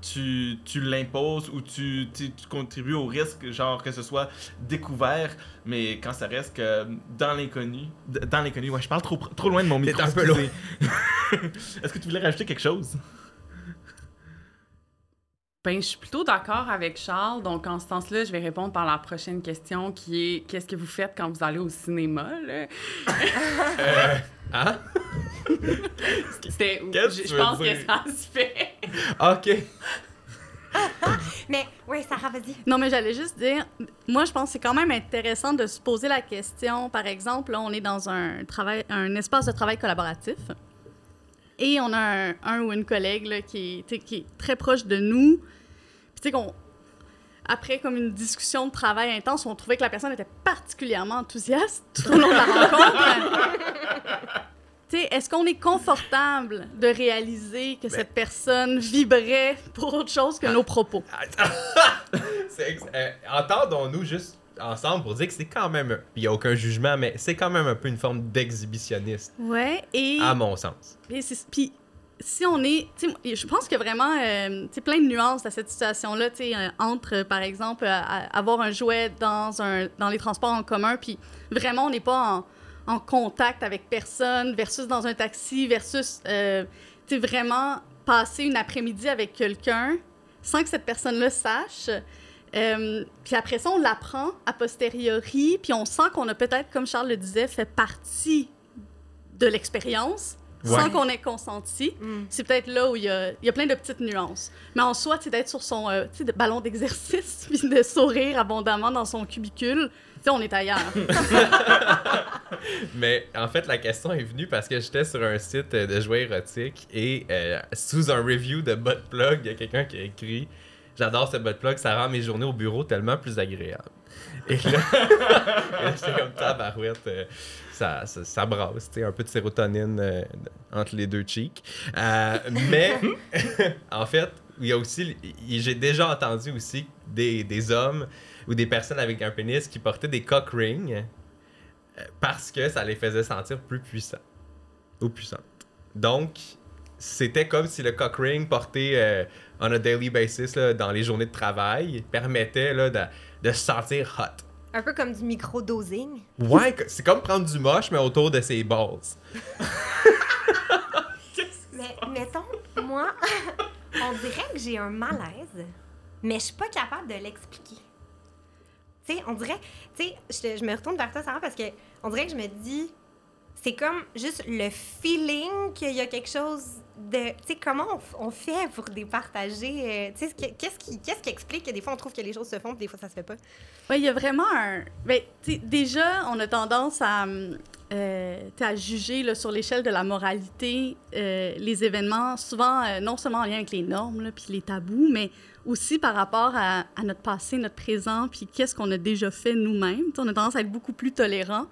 tu, tu l'imposes ou tu, tu, tu contribues au risque, genre que ce soit découvert, mais quand ça reste que dans l'inconnu, dans l'inconnu, ouais, je parle trop, trop loin de mon micro. un peu. Est-ce que tu voulais rajouter quelque chose? Ben, je suis plutôt d'accord avec Charles. Donc, en ce sens-là, je vais répondre par la prochaine question qui est qu'est-ce que vous faites quand vous allez au cinéma? Là? Euh, hein? C'était, Qu'est-ce que je, pense que ça se fait. Ok. Mais, oui, Sarah, vas-y. Non, mais j'allais juste dire, moi, je pense que c'est quand même intéressant de se poser la question. Par exemple, là, on est dans un, travail, un espace de travail collaboratif et on a un, un ou une collègue là, qui, est, qui est très proche de nous. Puis, tu sais, qu'on. après comme une discussion de travail intense, on trouvait que la personne était particulièrement enthousiaste tout au long de la rencontre. Tu sais, est-ce qu'on est confortable de réaliser que cette personne vibrait pour autre chose que nos propos? C'est ex- euh, Entendons-nous juste ensemble pour dire que c'est quand même. Il n'y a aucun jugement, mais c'est quand même un peu une forme d'exhibitionniste, Ouais, et... à mon sens. Et Puis, si on est. Je pense a vraiment euh, tu plein de nuances à cette situation-là, tu euh, entre, par exemple, euh, avoir un jouet dans, un, dans les transports en commun, puis vraiment, on n'est pas en, en contact avec personne, versus dans un taxi, versus, euh, tu vraiment passer une après-midi avec quelqu'un sans que cette personne-là sache. Euh, puis après ça, on l'apprend a posteriori, puis on sent qu'on a peut-être, comme Charles le disait, fait partie de l'expérience Ouais. sans qu'on ait consenti. Mm. C'est peut-être là où il y a, il y a plein de petites nuances. Mais en soi, c'est d'être sur son euh, de ballon d'exercice, puis de sourire abondamment dans son cubicule. Tu sais, on est ailleurs. Mais en fait, la question est venue parce que j'étais sur un site euh, de jouets érotiques et euh, sous un review de butt plug, il y a quelqu'un qui a écrit J'adore ce butt plug, ça rend mes journées au bureau tellement plus agréables. Et là, j'étais comme tabarouette. euh, ça, ça, ça brasse, un peu de sérotonine euh, entre les deux cheeks. Euh, mais, en fait, il y a aussi, j'ai déjà entendu aussi des, des hommes ou des personnes avec un pénis qui portaient des cock rings parce que ça les faisait sentir plus puissants ou puissantes. Donc, c'était comme si le cock ring porté euh, on a daily basis là, dans les journées de travail permettait là, de, de se sentir hot. Un peu comme du micro-dosing. Ouais, c'est comme prendre du moche, mais autour de ses balls. Mais mettons, moi, on dirait que j'ai un malaise, mais je suis pas capable de l'expliquer. Tu sais, on dirait, tu sais, je me retourne vers toi, Sarah, parce que on dirait que je me dis, c'est comme juste le feeling qu'il y a quelque chose de, comment on, fait pour départager, euh, qu'est-ce qui, qu'est-ce qui explique que des fois on trouve que les choses se font, puis des fois ça se fait pas? Oui, il y a vraiment un. Ben, déjà, on a tendance à, euh, à juger là, sur l'échelle de la moralité euh, les événements, souvent euh, non seulement en lien avec les normes puis les tabous, mais aussi par rapport à, à notre passé, notre présent, puis qu'est-ce qu'on a déjà fait nous-mêmes. On a tendance à être beaucoup plus tolérant,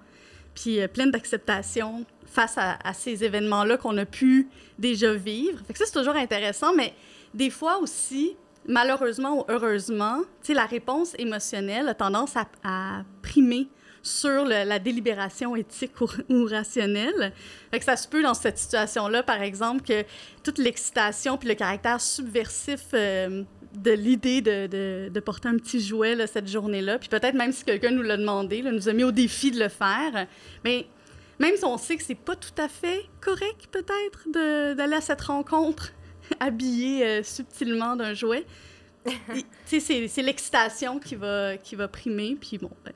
puis euh, plein d'acceptation face à, ces événements-là qu'on a pu déjà vivre. Fait que ça, c'est toujours intéressant, mais des fois aussi, malheureusement ou heureusement, la réponse émotionnelle a tendance à, primer sur la délibération éthique ou, rationnelle. Fait que ça se peut dans cette situation-là, par exemple, que toute l'excitation puis le caractère subversif euh, de l'idée de, de- porter un petit jouet là, cette journée-là, puis peut-être même si quelqu'un nous l'a demandé, nous a mis au défi de le faire, mais même si on sait que c'est pas tout à fait correct, peut-être, de- d'aller à cette rencontre habillé euh, subtilement d'un jouet. Il- Tu sais, c'est- c'est l'excitation qui va, qui va primer, puis bon, ben,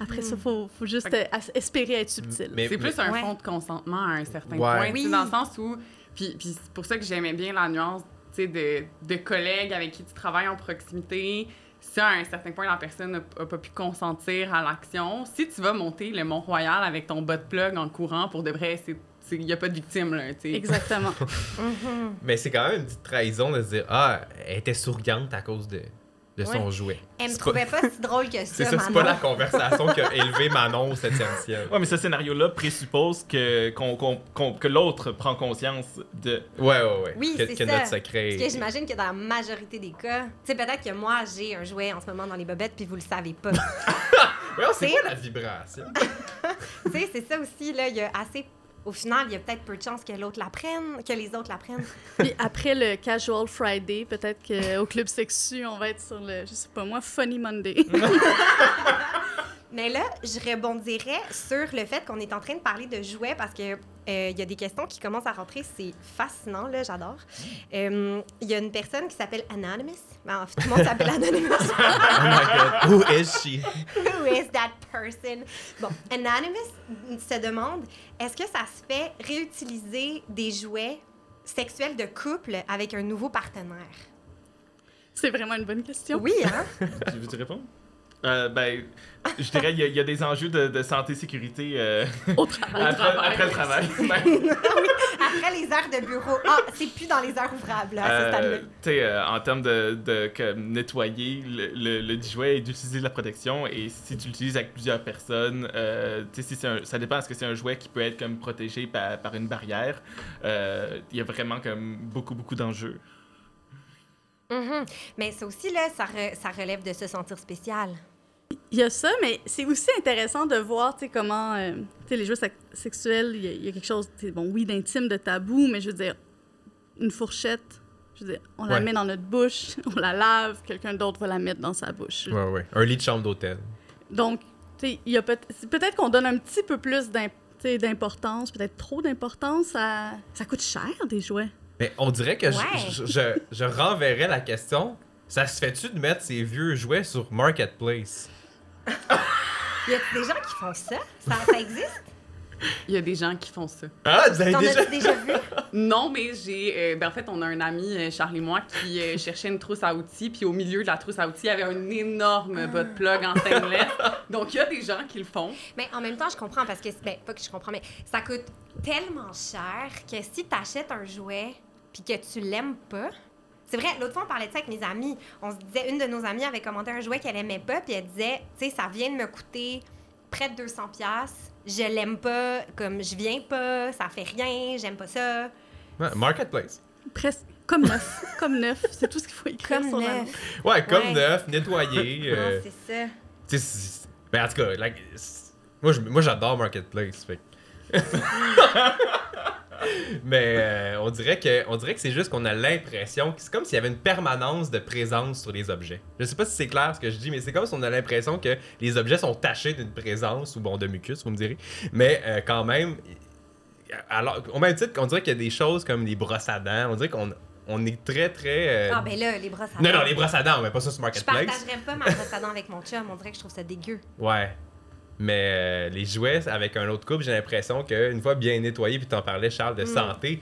après ça, il faut, faut juste euh, espérer être subtil. C'est plus un Ouais. fond de consentement à un certain Ouais. point. tu sais, Oui. Dans le sens où. Puis, puis c'est pour ça que j'aimais bien la nuance tu sais, de, de collègues avec qui tu travailles en proximité. Si à un certain point, la personne n'a pas pu consentir à l'action, si tu vas monter le Mont-Royal avec ton bot plug en courant, pour de vrai, il n'y a pas de victime. Là, tu sais. Exactement. Mais c'est quand même une petite trahison de se dire Ah, elle était souriante à cause de, de son Ouais. jouet. Elle me trouvait pas si drôle que ça, C'est ça, c'est pas la conversation qui a élevé Manon au 7e ciel. Ouais, mais ce scénario-là présuppose que, qu'on- qu'on- qu'on- que l'autre prend conscience de. Ouais, ouais, ouais. Oui, que, c'est que ça. notre secret. Parce que j'imagine que dans la majorité des cas, tu sais, peut-être que moi, j'ai un jouet en ce moment dans les bobettes, puis vous le savez pas. Ouais, c'est C'est- quoi la vibration? tu sais, c'est ça aussi, là, il y a assez... Au final, il y a peut-être peu de chances que l'autre la prenne, que les autres la prennent. Puis après le Casual Friday, peut-être qu'au Club Sexu, on va être sur le, je sais pas moi, Funny Monday. Mais là, je rebondirais sur le fait qu'on est en train de parler de jouets parce que il y a des questions qui commencent à rentrer. C'est fascinant, là, j'adore. Euh, Il y a une personne qui s'appelle Anonymous. Ben, tout le monde s'appelle Anonymous. Oh my god, who is she? Who is that person? Bon, Anonymous se demande est-ce que ça se fait réutiliser des jouets sexuels de couple avec un nouveau partenaire? C'est vraiment une bonne question. Oui, hein? Tu veux-tu répondre? Euh, ben, je dirais, il y, a- il y a des enjeux de, de santé-sécurité euh, Au travail. après, après le travail. Ben, Après les heures de bureau. Ah, c'est plus dans les heures ouvrables, là, Euh, tu sais, euh, en termes de, nettoyer le, le, le dit jouet et d'utiliser la protection, et si tu l'utilises avec plusieurs personnes, euh, tu sais, si un- ça dépend, est-ce que c'est un jouet qui peut être comme protégé par, par une barrière, euh, il y a vraiment comme beaucoup, beaucoup d'enjeux. Mhm. Mais ça aussi, là, ça, re- ça relève de se sentir spécial. Il y a ça, mais c'est aussi intéressant de voir, comment, euh, les jeux sex- sexuels, il y, a- il y a quelque chose, bon, oui, d'intime, de tabou, mais je veux dire, une fourchette, je veux dire, on la Ouais. met dans notre bouche, on la lave, quelqu'un d'autre va la mettre dans sa bouche. Ouais, ouais. Un lit de chambre d'hôtel. Donc, il y a peut- peut-être qu'on donne un petit peu plus d'importance, peut-être trop d'importance à... Ça coûte cher, des jouets. Mais on dirait que je- Ouais. je, je, je renverrais la question. Ça se fait-tu de mettre ces vieux jouets sur Marketplace? Y a des gens qui font ça? Ça, ça existe? Il y a des gens qui font ça. Ah, vous avez T'en déjà... as-tu déjà vu? Non, mais j'ai. euh, ben, en fait, on a un ami, euh, Charles et moi, qui euh, cherchait une trousse à outils, puis au milieu de la trousse à outils, il y avait un énorme bot plug en stainless. Donc, il y a des gens qui le font. Mais en même temps, je comprends parce que, ben, pas que je comprends, mais ça coûte tellement cher que si t'achètes un jouet puis que tu l'aimes pas, c'est vrai, l'autre fois, on parlait de ça avec mes amis. On se disait, une de nos amies avait commenté un jouet qu'elle aimait pas, puis elle disait, tu sais, ça vient de me coûter près de 200 pièces. Je l'aime pas, comme je viens pas, ça fait rien, j'aime pas ça. Ouais, Marketplace. Presque comme neuf, comme neuf, c'est tout ce qu'il faut écrire Comme sur la neuf. Ouais, comme Ouais. neuf, nettoyé. euh, Non, c'est ça. tu sais, c'est- ben, en tout cas, like, moi, j'adore Marketplace. Fait. Mais euh, on dirait que, on dirait que c'est juste qu'on a l'impression que c'est comme s'il y avait une permanence de présence sur les objets. Je sais pas si c'est clair ce que je dis, mais c'est comme si on a l'impression que les objets sont tachés d'une présence ou bon de mucus, vous me direz. Mais euh, quand même, alors au même titre qu'on dirait qu'il y a des choses comme les brosses à dents, on dirait qu'on on est très très. euh, Ah, ben là, les brosses à non, dents. non, les brosses à dents, met pas ça sur Je Marketplace. partagerais pas ma brosse à dents avec mon chum. On dirait que je trouve ça dégueu. Ouais. Mais euh, les jouets avec un autre couple, j'ai l'impression qu'une fois bien nettoyé, puis t'en parlais, Charles, de Mm. santé,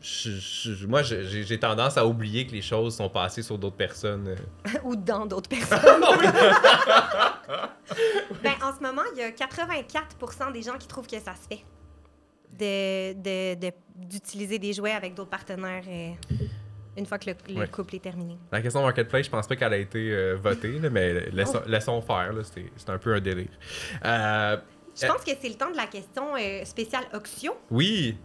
je- je- moi, j'ai tendance à oublier que les choses sont passées sur d'autres personnes. euh. Ou dans d'autres personnes. ben, en ce moment, il y a 84% des gens qui trouvent que ça se fait. De- de- de- D'utiliser des jouets avec d'autres partenaires euh, une fois que le, le Ouais. couple est terminé. La question Marketplace, je pense pas qu'elle a été euh, votée, là, mais laissons, laissons faire, c'est un peu un délire. Euh, Je Euh. pense que c'est le temps de la question euh, spéciale Oxio. oui,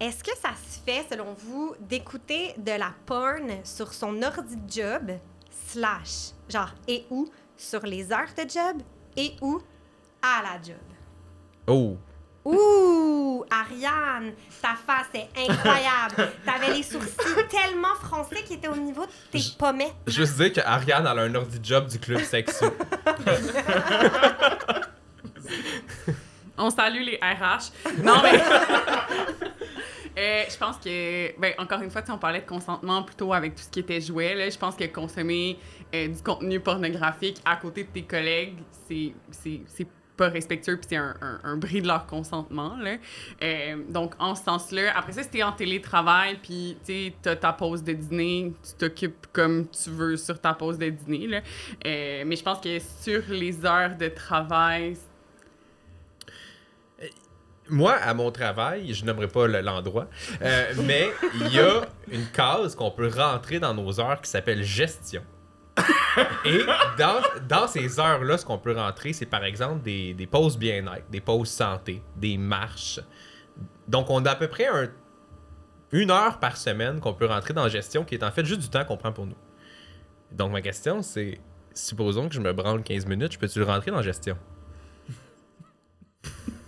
Est-ce que ça se fait, selon vous, d'écouter de la porn sur son ordi de job, slash, genre, et ou sur les heures de job, et ou à la job? oh, Ouh, Ariane, ta face est incroyable. T'avais les sourcils tellement froncés qui étaient au niveau de tes pommettes. juste dire que Ariane elle a un ordi job du club sexu. On salue les RH. Non, mais. Euh, je pense que, ben, encore une fois, on parlait de consentement plutôt avec tout ce qui était jouet. Là. Je pense que consommer euh, du contenu pornographique à côté de tes collègues, c'est, c'est, c'est pas respectueux puis c'est un, un, bris de leur consentement. Là. Euh, donc, en ce sens-là, après ça, si t'es en télétravail puis tu as ta pause de dîner, tu t'occupes comme tu veux sur ta pause de dîner. Là. Euh, mais je pense que sur les heures de travail, Moi, à mon travail, je n'aimerais pas le- l'endroit, euh, mais il y a une case qu'on peut rentrer dans nos heures qui s'appelle gestion. Et dans, dans ces heures-là, ce qu'on peut rentrer, c'est par exemple des, des pauses bien-être, des pauses santé, des marches. Donc, on a à peu près un- une heure par semaine qu'on peut rentrer dans gestion, qui est en fait juste du temps qu'on prend pour nous. Donc, ma question, c'est supposons que je me branle 15 minutes, je peux-tu le rentrer dans gestion?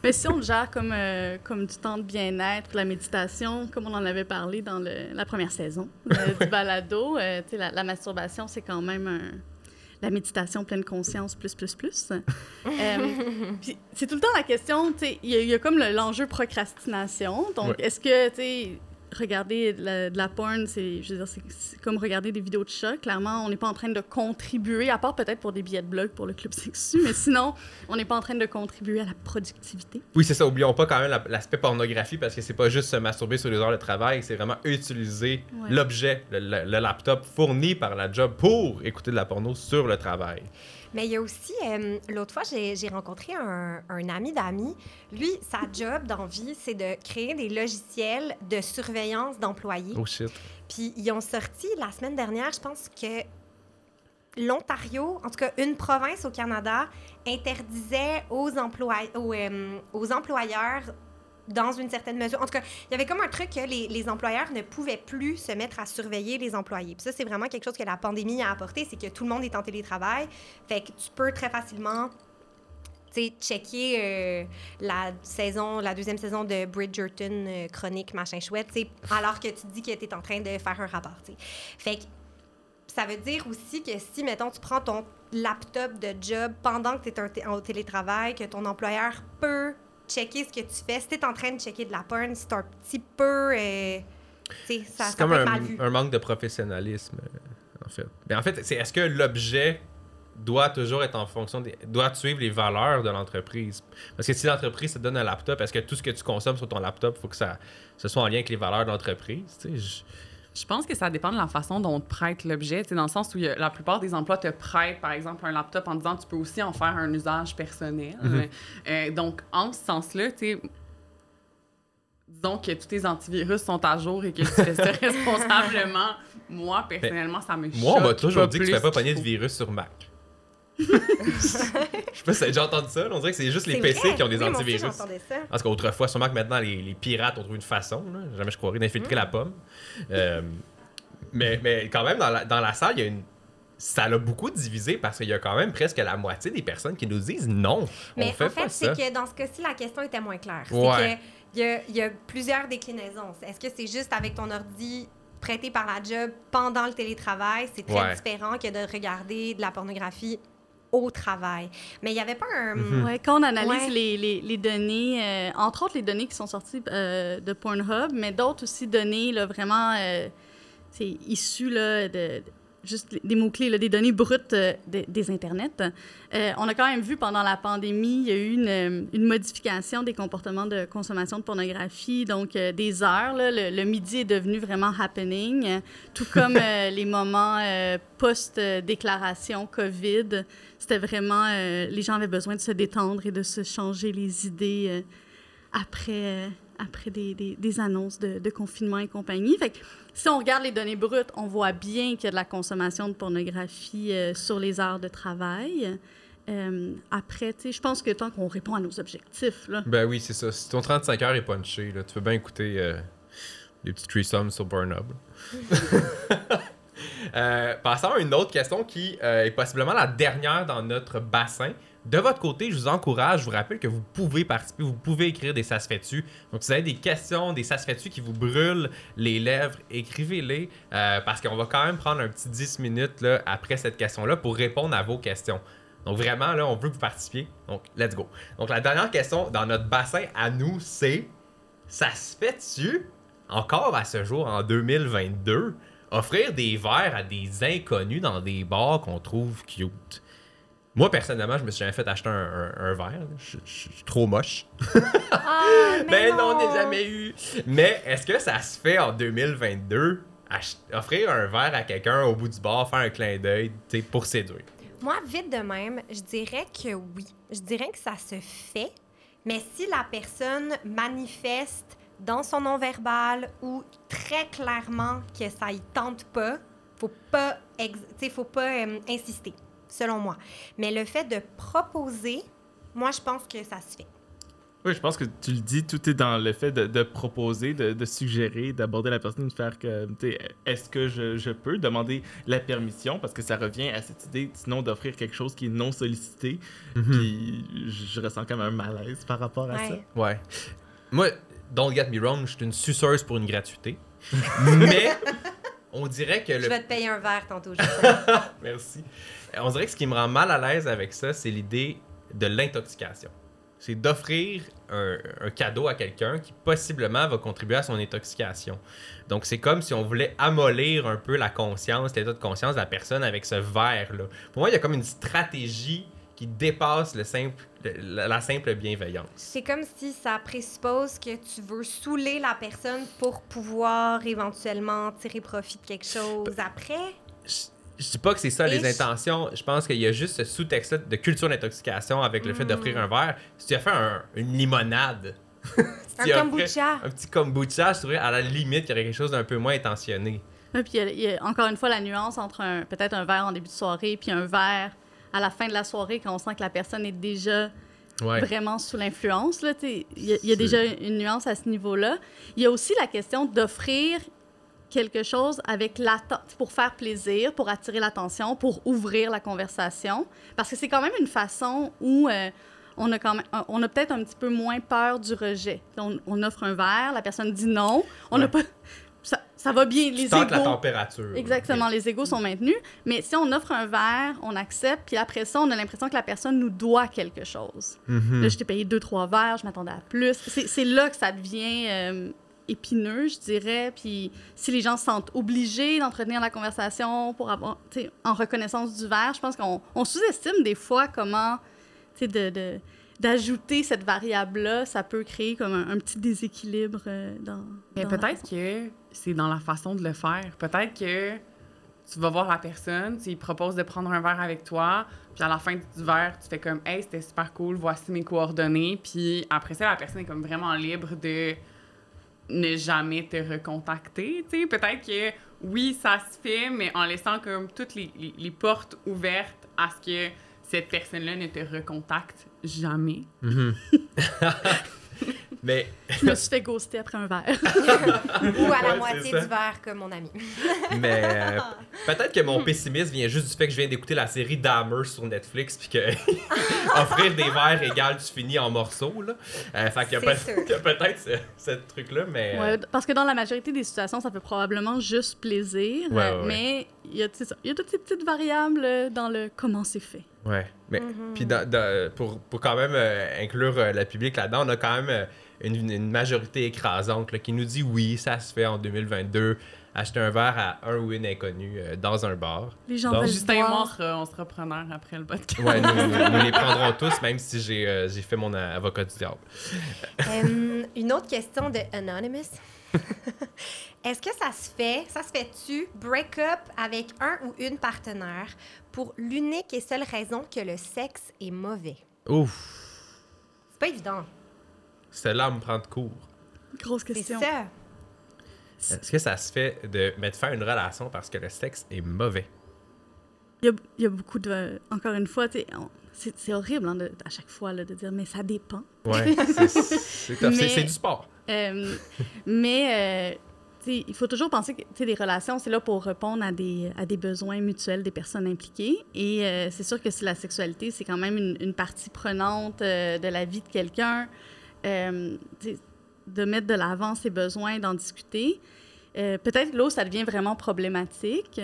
Mais si on le gère comme, euh, comme du temps de bien-être, la méditation, comme on en avait parlé dans le- la première saison euh, du balado, euh, la, la masturbation, c'est quand même un- la méditation pleine conscience plus, plus, plus. Euh, c'est tout le temps la question, il y, a- il y a comme le- l'enjeu procrastination. Donc, Ouais. est-ce que, tu regarder de la, de la porn, c'est, je veux dire, c'est, c'est comme regarder des vidéos de chat. Clairement, on n'est pas en train de contribuer, à part peut-être pour des billets de blog pour le club sexu, mais sinon, on n'est pas en train de contribuer à la productivité. Oui, c'est ça. Oublions pas quand même la- l'aspect pornographie parce que c'est pas juste se masturber sur les heures de travail, c'est vraiment utiliser Ouais. l'objet, le, le- le laptop fourni par la job pour écouter de la porno sur le travail. Mais il y a aussi, euh, l'autre fois, j'ai rencontré un, un ami d'amis. Lui, sa job dans vie, c'est de créer des logiciels de surveillance d'employés. Oh shit. Puis ils ont sorti la semaine dernière, je pense que l'Ontario, en tout cas une province au Canada, interdisait aux, employ- aux, euh, aux employeurs dans une certaine mesure. En tout cas, il y avait comme un truc que les, employeurs ne pouvaient plus se mettre à surveiller les employés. Puis ça, c'est vraiment quelque chose que la pandémie a apporté, c'est que tout le monde est en télétravail. Fait que tu peux très facilement tu sais, checker euh, la saison, la deuxième saison de Bridgerton, euh, chronique, machin chouette, alors que tu te dis que tu es en train de faire un rapport, tu sais. Fait que ça veut dire aussi que si, mettons, tu prends ton laptop de job pendant que tu es en télétravail, que ton employeur peut checker ce que tu fais, si tu es en train de checker de la porn, c'est un petit peu... euh, C'est comme un, être mal vu. un manque de professionnalisme, euh, en fait. Mais en fait, c'est est-ce que l'objet doit toujours être en fonction des. doit suivre les valeurs de l'entreprise? Parce que si l'entreprise te donne un laptop, est-ce que tout ce que tu consommes sur ton laptop, il faut que ça ce soit en lien avec les valeurs de l'entreprise? Je- Je pense que ça dépend de la façon dont on te prête l'objet. Dans le sens où a- la plupart des emplois te prêtent, par exemple, un laptop en disant tu peux aussi en faire un usage personnel. Mhm. Euh, donc, en ce sens-là, tu sais, disons que tous tes antivirus sont à jour et que tu fais ça responsablement. Moi, personnellement, ça me Moi, on m'a toujours dit que tu plus fais pas pogner de virus sur Mac. Je sais pas si t'as déjà entendu ça. On dirait que c'est juste les PC vrai. qui ont des Oui, antivirus. j'entendais ça. Parce qu'autrefois, sûrement que maintenant, les, les pirates ont trouvé une façon, là, jamais je croirais, d'infiltrer la pomme. Euh, mais, mais quand même, dans la, dans la salle, il y a une. Ça l'a beaucoup divisé parce qu'il y a quand même presque la moitié des personnes qui nous disent non, Mais on fait en fait, c'est que dans ce cas-ci, la question était moins claire. Ouais. C'est que il y y a plusieurs déclinaisons. Est-ce que c'est juste avec ton ordi prêté par la job pendant le télétravail? C'est très Ouais. différent que de regarder de la pornographie au travail. Mais il n'y avait pas un... Mhm. Ouais, quand on analyse Ouais. les, les, les données, euh, entre autres les données qui sont sorties euh, de Pornhub, mais d'autres aussi données là, vraiment euh, c'est issues là, de, de- juste des mots-clés, des données brutes euh, de- des Internets. Euh, on a quand même vu pendant la pandémie, il y a eu une, euh, une modification des comportements de consommation de pornographie, donc euh, des heures. là, le, le midi est devenu vraiment happening, tout comme les moments post-déclaration COVID. C'était vraiment, les gens avaient besoin de se détendre et de se changer les idées après, après des, des- des annonces de, de confinement et compagnie. Fait si on regarde les données brutes, on voit bien qu'il y a de la consommation de pornographie euh, sur les heures de travail. Euh, après, tu sais, je pense que tant qu'on répond à nos objectifs, là, Ben oui, c'est ça. Si ton 35 heures est punché, là, tu peux bien écouter euh, des petits threesomes sur Pornhub. euh, passons à une autre question qui euh, est possiblement la dernière dans notre bassin. De votre côté, je vous encourage, je vous rappelle que vous pouvez participer, vous pouvez écrire des fait-tu. Donc, si vous avez des questions, des fait-tu qui vous brûlent les lèvres, écrivez-les euh, parce qu'on va quand même prendre un petit 10 minutes là, après cette question-là pour répondre à vos questions. Donc, vraiment, là, on veut que vous participiez. Donc, let's go. Donc, la dernière question dans notre bassin à nous, c'est ça se fait-tu, encore à ce jour, en 2022, offrir des verres à des inconnus dans des bars qu'on trouve cute? Moi, personnellement, je me suis jamais fait acheter un, un- un verre. Je, je- je suis trop moche. Ah, mais Ben non, on n'a jamais eu. Mais est-ce que ça se fait en 2022, ach- offrir un verre à quelqu'un au bout du bar, faire un clin d'œil, tu sais, pour séduire? Moi, vite de même, je dirais que oui. Je dirais que ça se fait, mais si la personne manifeste dans son non-verbal ou très clairement que ça y tente pas, faut pas, ex- tu sais, faut pas euh, insister, selon moi. Mais le fait de proposer, moi, je pense que ça se fait. Oui, je pense que tu le dis, tout est dans le fait de, de proposer, de, de suggérer, d'aborder la personne, de faire que, tu sais, est-ce que je, je peux demander la permission, parce que ça revient à cette idée, sinon, d'offrir quelque chose qui est non sollicité, puis je, ressens comme un malaise par rapport à ça. Ouais. Ouais. Moi, don't get me wrong, je suis une suceuse pour une gratuité. Mais on dirait que Je vais te payer un verre tantôt. Merci. On dirait que ce qui me rend mal à l'aise avec ça, c'est l'idée de l'intoxication. C'est d'offrir un, un cadeau à quelqu'un qui possiblement va contribuer à son intoxication. Donc c'est comme si on voulait amollir un peu la conscience, l'état de conscience de la personne avec ce verre-là. Pour moi, il y a comme une stratégie qui dépasse le simple, le- la, la simple bienveillance. C'est comme si ça présuppose que tu veux saouler la personne pour pouvoir éventuellement tirer profit de quelque chose après? Je- je dis pas que c'est ça Et les je- intentions. Je pense qu'il y a juste ce sous-texte de culture d'intoxication avec le fait d'offrir un verre. Si tu as fait un- une limonade, si Un kombucha. un petit kombucha, je trouverais à la limite qu'il y aurait quelque chose d'un peu moins intentionné. Ouais, puis il y a- il y, a encore une fois la nuance entre peut-être un verre en début de soirée puis un verre à la fin de la soirée quand on sent que la personne est déjà Ouais. vraiment sous l'influence. Il y a, y déjà une nuance à ce niveau-là. Il y a aussi la question d'offrir quelque chose avec l'attente pour faire plaisir, pour attirer l'attention, pour ouvrir la conversation. Parce que c'est quand même une façon où euh, on a, quand même, on a peut-être un petit peu moins peur du rejet. On, on offre un verre, la personne dit non. On n'a Ouais. pas... Ça, ça va bien, les Tu tentes la égos. température. Exactement, les égos sont maintenus. Mais si on offre un verre, on accepte, puis après ça, on a l'impression que la personne nous doit quelque chose. Mhm. Là, je t'ai payé deux, trois verres, je m'attendais à plus. C'est là que ça devient euh, épineux, je dirais. Puis si les gens se sentent obligés d'entretenir la conversation pour avoir, en reconnaissance du verre, je pense qu'on on sous-estime des fois comment, tu sais, de, de- d'ajouter cette variable-là, ça peut créer comme un, un petit déséquilibre euh, dans. Mais peut-être que c'est dans la façon de le faire. Peut-être que tu vas voir la personne, tu lui proposes de prendre un verre avec toi, puis à la fin du verre, tu fais comme Hey, c'était super cool, voici mes coordonnées. Puis après ça, la personne est comme vraiment libre de ne jamais te recontacter. tu sais. Peut-être que oui, ça se fait, mais en laissant comme toutes les, les- les portes ouvertes à ce que cette personne-là ne te recontacte jamais. Mhm. Mais, Je me suis fait ghoster après un verre. Ou à la Ouais, moitié du verre, comme mon ami. mais euh, peut-être que mon pessimisme vient juste du fait que je viens d'écouter la série Dahmer sur Netflix, puis que offrir des verres égale tu finis en morceaux. Là. Euh, fait qu'il y a, C'est peut- peut-être ce, ce truc-là, mais. euh, Ouais, parce que dans la majorité des situations, ça fait probablement juste plaisir. Ouais, ouais, ouais. Mais il y, a, c'est ça, il y a toutes ces petites variables euh, dans le comment c'est fait. Ouais, mais Mhm. puis dans- dans- pour, pour quand même euh, inclure euh, le public là-dedans, on a quand même euh, une, une majorité écrasante là, qui nous dit oui, ça se fait en 2022, acheter un verre à un ou une inconnue euh, dans un bar. Les gens Donc, Justin et moi, on sera, on sera preneurs après le podcast. Ouais, nous, nous- nous les prendrons tous, même si j'ai euh, j'ai fait mon avocat du diable. Une autre question de Anonymous. Est-ce que ça se fait, ça se fait-tu, break-up avec un ou une partenaire pour l'unique et seule raison que le sexe est mauvais? Ouf, C'est pas évident. celle-là me prend de court. Grosse C'est question. ça. Est-ce que ça se fait de mettre fin à une relation parce que le sexe est mauvais? Il y a, il y a beaucoup de. Encore une fois, on- c'est c'est horrible hein, de- à chaque fois là, de dire, mais ça dépend. Ouais, c'est- c'est. C'est- Mais- c'est du sport. Euh, mais euh, il faut toujours penser que les relations, c'est là pour répondre à des, besoins mutuels des personnes impliquées. Et euh, c'est sûr que si la sexualité, c'est quand même une, partie prenante de la vie de quelqu'un, de mettre de l'avant ses besoins, d'en discuter. Peut-être là ça devient vraiment problématique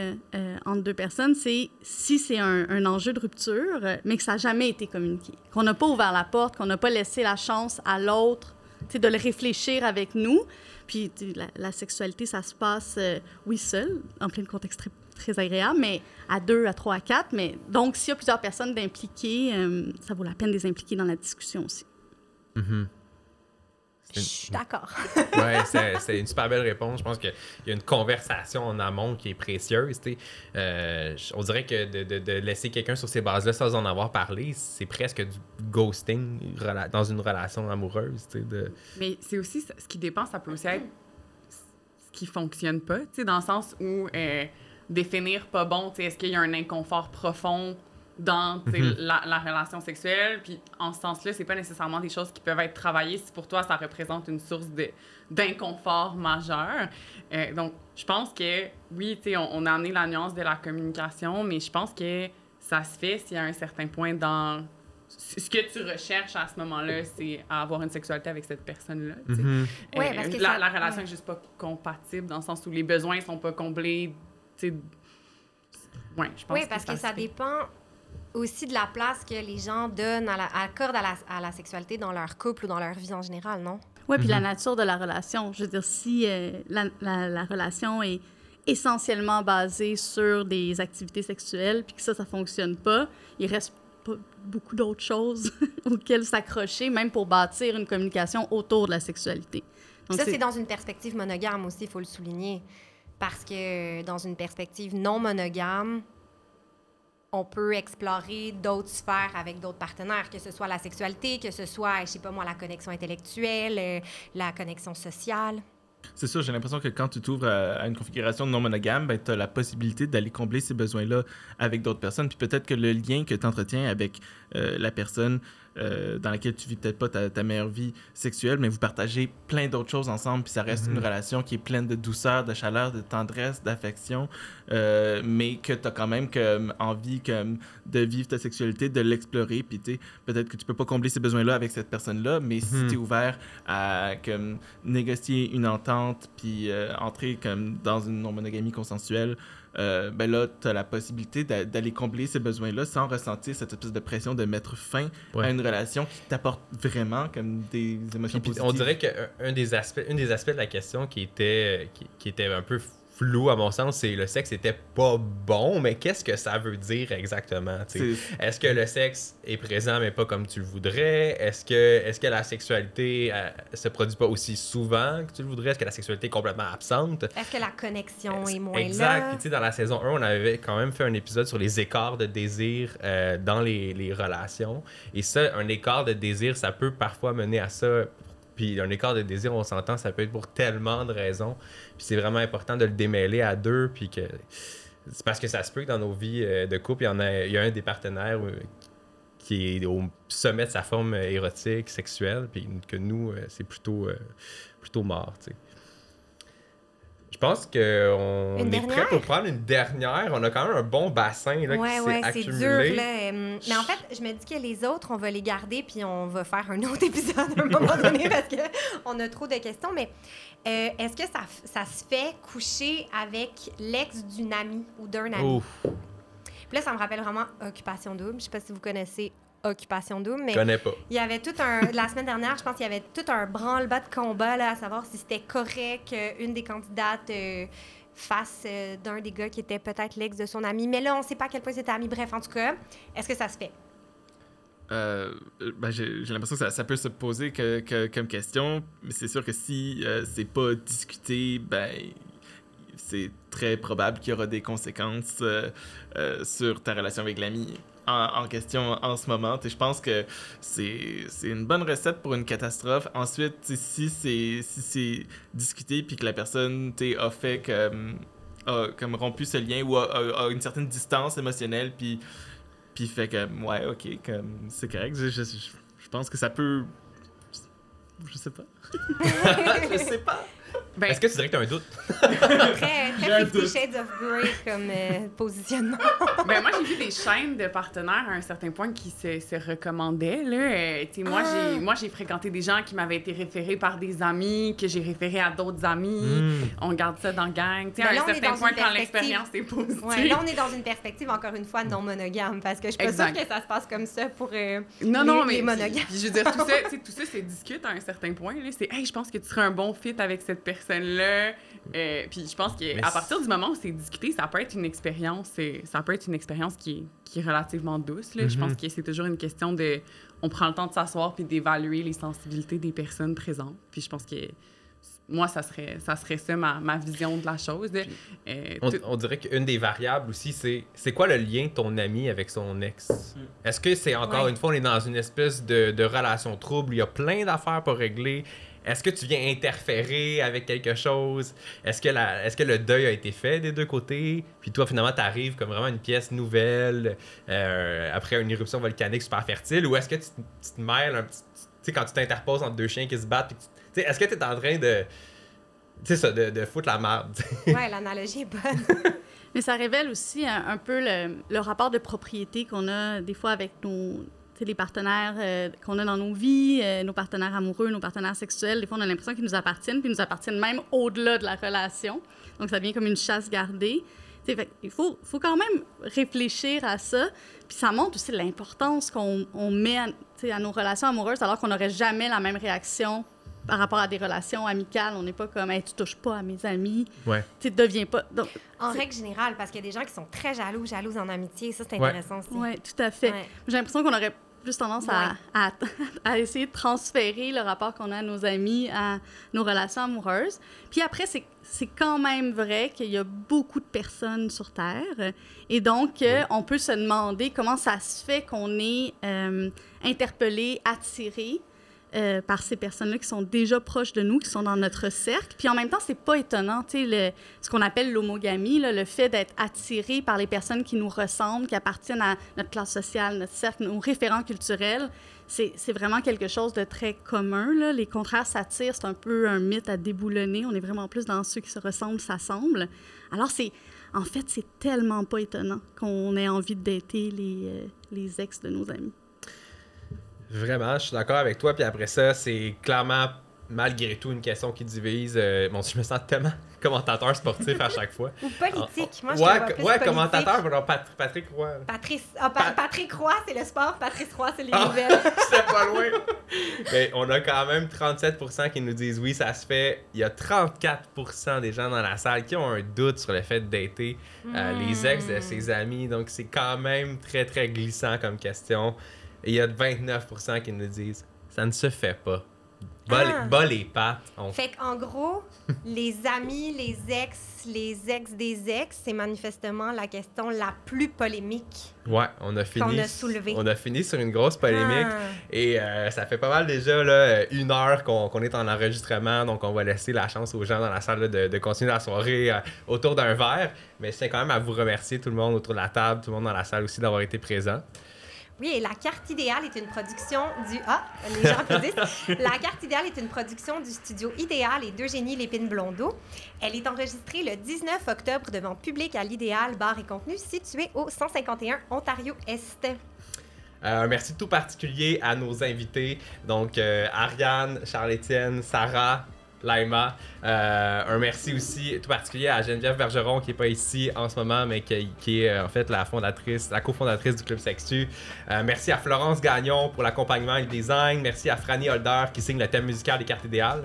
entre deux personnes, c'est si c'est un, enjeu de rupture, mais que ça n'a jamais été communiqué. Qu'on n'a pas ouvert la porte, qu'on n'a pas laissé la chance à l'autre de le réfléchir avec nous. Puis la, sexualité, ça se passe, euh, oui, seul, en plein contexte très, agréable, mais à deux, à trois, à quatre. Mais donc, s'il y a plusieurs personnes d'impliquer, euh, ça vaut la peine de les impliquer dans la discussion aussi. Mhm. Je suis d'accord. Ouais, c'est une super belle réponse. Je pense qu'il y a une conversation en amont qui est précieuse. tu sais. Euh, on dirait que de, de- de laisser quelqu'un sur ces bases-là sans en avoir parlé, c'est presque du ghosting dans une relation amoureuse. De... Mais c'est aussi ça- ce qui dépend, ça peut aussi être ce qui fonctionne pas, tu sais, dans le sens où euh, définir pas bon, tu sais, est-ce qu'il y a un inconfort profond dans Mhm. la, la relation sexuelle, puis en ce sens-là, c'est pas nécessairement des choses qui peuvent être travaillées si pour toi ça représente une source de d'inconfort majeur. Euh, donc, je pense que oui, tu sais, on, on a amené la nuance de la communication, mais je pense que ça se fait s'il y a un certain point dans ce que tu recherches à ce moment-là, c'est à avoir une sexualité avec cette personne-là. Mhm. Ouais, Euh, parce que la, ça- la relation ouais. est juste pas compatible dans le sens où les besoins sont pas comblés. Ouais, je pense Oui, parce que, ça dépend aussi de la place que les gens donnent, à la, accordent à la, à la sexualité dans leur couple ou dans leur vie en général, non? Oui, puis la Mhm. nature de la relation. Je veux dire, si euh, la, la- la relation est essentiellement basée sur des activités sexuelles, puis que ça, ça fonctionne pas, il reste pas beaucoup d'autres choses auxquelles s'accrocher, même pour bâtir une communication autour de la sexualité. Donc, ça, c'est dans une perspective monogame aussi, il faut le souligner. Parce que dans une perspective non monogame, on peut explorer d'autres sphères avec d'autres partenaires, que ce soit la sexualité, que ce soit, je sais pas moi, la connexion intellectuelle, euh, la connexion sociale. C'est sûr, j'ai l'impression que quand tu t'ouvres à, une configuration non monogame, ben, tu as la possibilité d'aller combler ces besoins-là avec d'autres personnes. Puis peut-être que le lien que tu entretiens avec euh, la personne euh, dans laquelle tu vis peut-être pas ta, ta meilleure vie sexuelle, mais vous partagez plein d'autres choses ensemble, puis ça reste Mhm. une relation qui est pleine de douceur, de chaleur, de tendresse, d'affection, euh, mais que tu as quand même comme, envie comme, de vivre ta sexualité, de l'explorer, puis peut-être que tu peux pas combler ces besoins-là avec cette personne-là, mais si Mhm. tu es ouvert à comme, négocier une entente, puis entrer comme, dans une non-monogamie consensuelle, euh, ben là, tu as la possibilité d'a- d'aller combler ces besoins-là sans ressentir cette espèce de pression de mettre fin Ouais. à une relation qui t'apporte vraiment comme des émotions Puis, positives. on dirait qu'un un des aspects, une des aspects de la question qui était, qui, qui était un peu flou à mon sens, c'est le sexe était pas bon, mais qu'est-ce que ça veut dire exactement? Est-ce que le sexe est présent mais pas comme tu le voudrais? Est-ce que, est que la sexualité euh, se produit pas aussi souvent que tu le voudrais? Est-ce que la sexualité est complètement absente? Est-ce que la connexion est moins exact. là? Sais, dans la saison 1, on avait quand même fait un épisode sur les écarts de désir euh, dans les, les relations. Et ça, un écart de désir, ça peut parfois mener à ça. Puis un écart de désir, on s'entend, ça peut être pour tellement de raisons. Puis c'est vraiment important de le démêler à deux. Puis que. C'est parce que ça se peut que dans nos vies euh, de couple, il y, en a, il y a un des partenaires euh, qui est au sommet de sa forme euh, érotique, sexuelle, puis que nous, c'est plutôt, plutôt mort. Je pense qu'on est prêt pour prendre une dernière. On a quand même un bon bassin là, Ouais, qui ouais, s'est c'est accumulé. dur, là. euh, Mais en fait, je me dis que les autres, on va les garder, puis on va faire un autre épisode à un moment donné parce qu'on a trop de questions. Mais euh, est-ce que ça, ça se fait coucher avec l'ex d'une amie ou d'un ami? Ouf, Puis là, ça me rappelle vraiment Occupation Double. Je sais pas si vous connaissez Occupation Double, mais je connais pas. il y avait tout un. La semaine dernière, je pense qu'il y avait tout un branle-bas de combat là, à savoir si c'était correct qu'une des candidates euh, fasse euh, d'un des gars qui était peut-être l'ex de son ami. Mais là, on sait pas à quel point c'était ami. Bref, en tout cas, est-ce que ça se fait? Euh, ben, j'ai j'ai l'impression que ça, ça peut se poser que, que- comme question, mais c'est sûr que si euh, c'est pas discuté, ben c'est très probable qu'il y aura des conséquences euh, euh, sur ta relation avec l'ami en, en question en ce moment. Je pense que c'est une bonne recette pour une catastrophe. Ensuite, si c'est si discuté puis que la personne a fait comme a comme rompu ce lien ou a, a- a une certaine distance émotionnelle puis puis fait que ouais ok comme c'est correct je, je, je- je pense que ça peut je sais pas je sais pas Ben, Est-ce que tu dirais que tu as un doute? Très, très Fifty. Shades of Grey comme euh, positionnement. ben, moi, j'ai vu des chaînes de partenaires à un certain point qui se, se recommandaient. Là. Euh, tu sais, moi, Ah! j'ai, moi, j'ai fréquenté des gens qui m'avaient été référés par des amis, que j'ai référés à d'autres amis. Hmm. On garde ça dans le gang. Tu sais, Ben à là, un certain point, quand perspective. l'expérience est positive. Ouais, là, on est dans une perspective, encore une fois, non monogame, parce que je suis pas sûre que ça se passe comme ça pour. euh, Non, les- non, les mais. monogames. Je veux dire, tout ça, tout ça, c'est discute à un certain point. Là. C'est, hey, je pense que tu serais un bon fit avec cette personne-là. Euh, puis je pense qu'à partir du moment où c'est discuté, ça peut être une expérience, euh, ça peut être une expérience qui est, qui est relativement douce. Là. Je Mhm. pense que c'est toujours une question de, on prend le temps de s'asseoir puis d'évaluer les sensibilités des personnes présentes. Puis je pense que moi, ça serait ça, serait ça ma, ma vision de la chose. Euh, On, tout- on dirait qu'une des variables aussi, c'est c'est quoi le lien de ton ami avec son ex? Est-ce que c'est encore Ouais. une fois, on est dans une espèce de, de relation trouble, il y a plein d'affaires pour régler. Est-ce que tu viens interférer avec quelque chose? Est-ce que, la, est-ce que le deuil a été fait des deux côtés? Puis toi, finalement, tu arrives comme vraiment une pièce nouvelle euh, après une éruption volcanique super fertile? Ou est-ce que tu, te- tu te mêles un petit. Tu sais, quand tu t'interposes entre deux chiens qui se battent, tu- sais, est-ce que tu es en train de. Tu sais, ça, de, de foutre la merde? Ouais, l'analogie est bonne. Mais ça révèle aussi un, un peu le, le rapport de propriété qu'on a des fois avec nos, les partenaires euh, qu'on a dans nos vies, euh, nos partenaires amoureux, nos partenaires sexuels. Des fois, on a l'impression qu'ils nous appartiennent, puis ils nous appartiennent même au-delà de la relation. Donc, ça devient comme une chasse gardée. Fait il faut, faut quand même réfléchir à ça. Puis ça montre aussi l'importance qu'on on met à, nos relations amoureuses, alors qu'on n'aurait jamais la même réaction par rapport à des relations amicales. On n'est pas comme hey, tu touches pas à mes amis, Ouais. tu deviens pas. Donc, En règle générale, parce qu'il y a des gens qui sont très jaloux, jalouses en amitié. Ça, c'est Ouais. intéressant aussi. oui, tout à fait. Ouais. J'ai l'impression qu'on aurait plus tendance à, à, à essayer de transférer le rapport qu'on a à nos amis à nos relations amoureuses. Puis après, c'est c'est quand même vrai qu'il y a beaucoup de personnes sur Terre. Et donc, euh, on peut se demander comment ça se fait qu'on est euh, interpellé, attiré euh, par ces personnes-là qui sont déjà proches de nous, qui sont dans notre cercle. Puis en même temps, c'est pas étonnant, tu ce qu'on appelle l'homogamie, le fait d'être attiré par les personnes qui nous ressemblent, qui appartiennent à notre classe sociale, notre cercle, nos référents culturels. C'est vraiment quelque chose de très commun. Les contraires s'attirent, c'est un peu un mythe à déboulonner. On est vraiment plus dans ceux qui se ressemblent, s'assemblent. Alors, c'est en fait, c'est tellement pas étonnant qu'on ait envie de dater euh, les ex de nos amis. Vraiment, je suis d'accord avec toi. Puis après ça, c'est clairement, malgré tout, une question qui divise. Euh, bon, je me sens tellement commentateur sportif à chaque fois. Ou politique. Moi, je ouais, plus ouais, politique. commentateur, Pat- Patrick Roy. Patrice, ah, Pa- Pa- Patrick Roy, c'est le sport. Patrice Roy, c'est les Ah. nouvelles. C'était pas loin. Mais on a quand même 37% qui nous disent oui, ça se fait. Il y a 34% des gens dans la salle qui ont un doute sur le fait de dater euh, les ex de ses amis. Donc c'est quand même très très glissant comme question. Et il y a 29% qui nous disent ça ne se fait pas. Bas, Ah. les, bas les pattes. On... Fait qu'en gros, les amis, les ex, les ex des ex, c'est manifestement la question la plus polémique. Ouais, on a fini. a soulevé. On a fini sur une grosse polémique. Ah. Et euh, ça fait pas mal déjà là, une heure qu'on est en enregistrement, donc on va laisser la chance aux gens dans la salle là, de, de continuer la soirée euh, autour d'un verre. Mais je tiens quand même à vous remercier tout le monde autour de la table, tout le monde dans la salle aussi d'avoir été présent. Oui, et La Carte Idéale est une production du... Ah, les gens applaudissent. La Carte Idéale est une production du studio Idéal et d'Eugénie Lépine-Blondeau. Elle est enregistrée le 19 octobre devant public à l'Idéal Bar et Contenu situé au 151 Ontario-Est. Euh, un merci tout particulier à nos invités, donc euh, Ariane, Charles-Étienne, Sarah, Laima. Euh, un merci aussi tout particulier à Geneviève Bergeron qui est pas ici en ce moment, mais qui, qui est euh, en fait la fondatrice, la cofondatrice du Club Sextu. Euh, merci à Florence Gagnon pour l'accompagnement et le design. Merci à Franny Holder qui signe le thème musical des cartes idéales.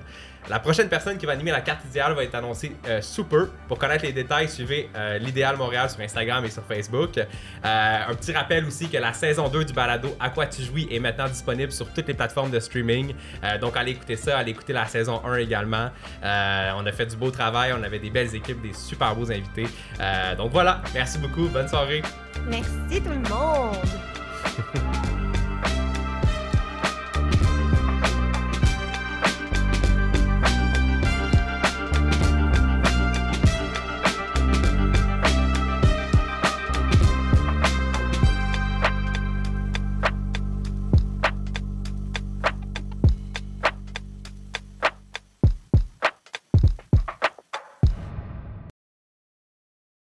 La prochaine personne qui va animer la carte idéale va être annoncée euh, sous peu. Pour connaître les détails, suivez euh, l'Idéal Montréal sur Instagram et sur Facebook. Euh, un petit rappel aussi que la saison 2 du balado À quoi tu jouis est maintenant disponible sur toutes les plateformes de streaming. Euh, donc allez écouter ça, allez écouter la saison 1 également. On a fait du beau travail, on avait des belles équipes, des super beaux invités. Donc voilà, merci beaucoup, bonne soirée. Merci tout le monde!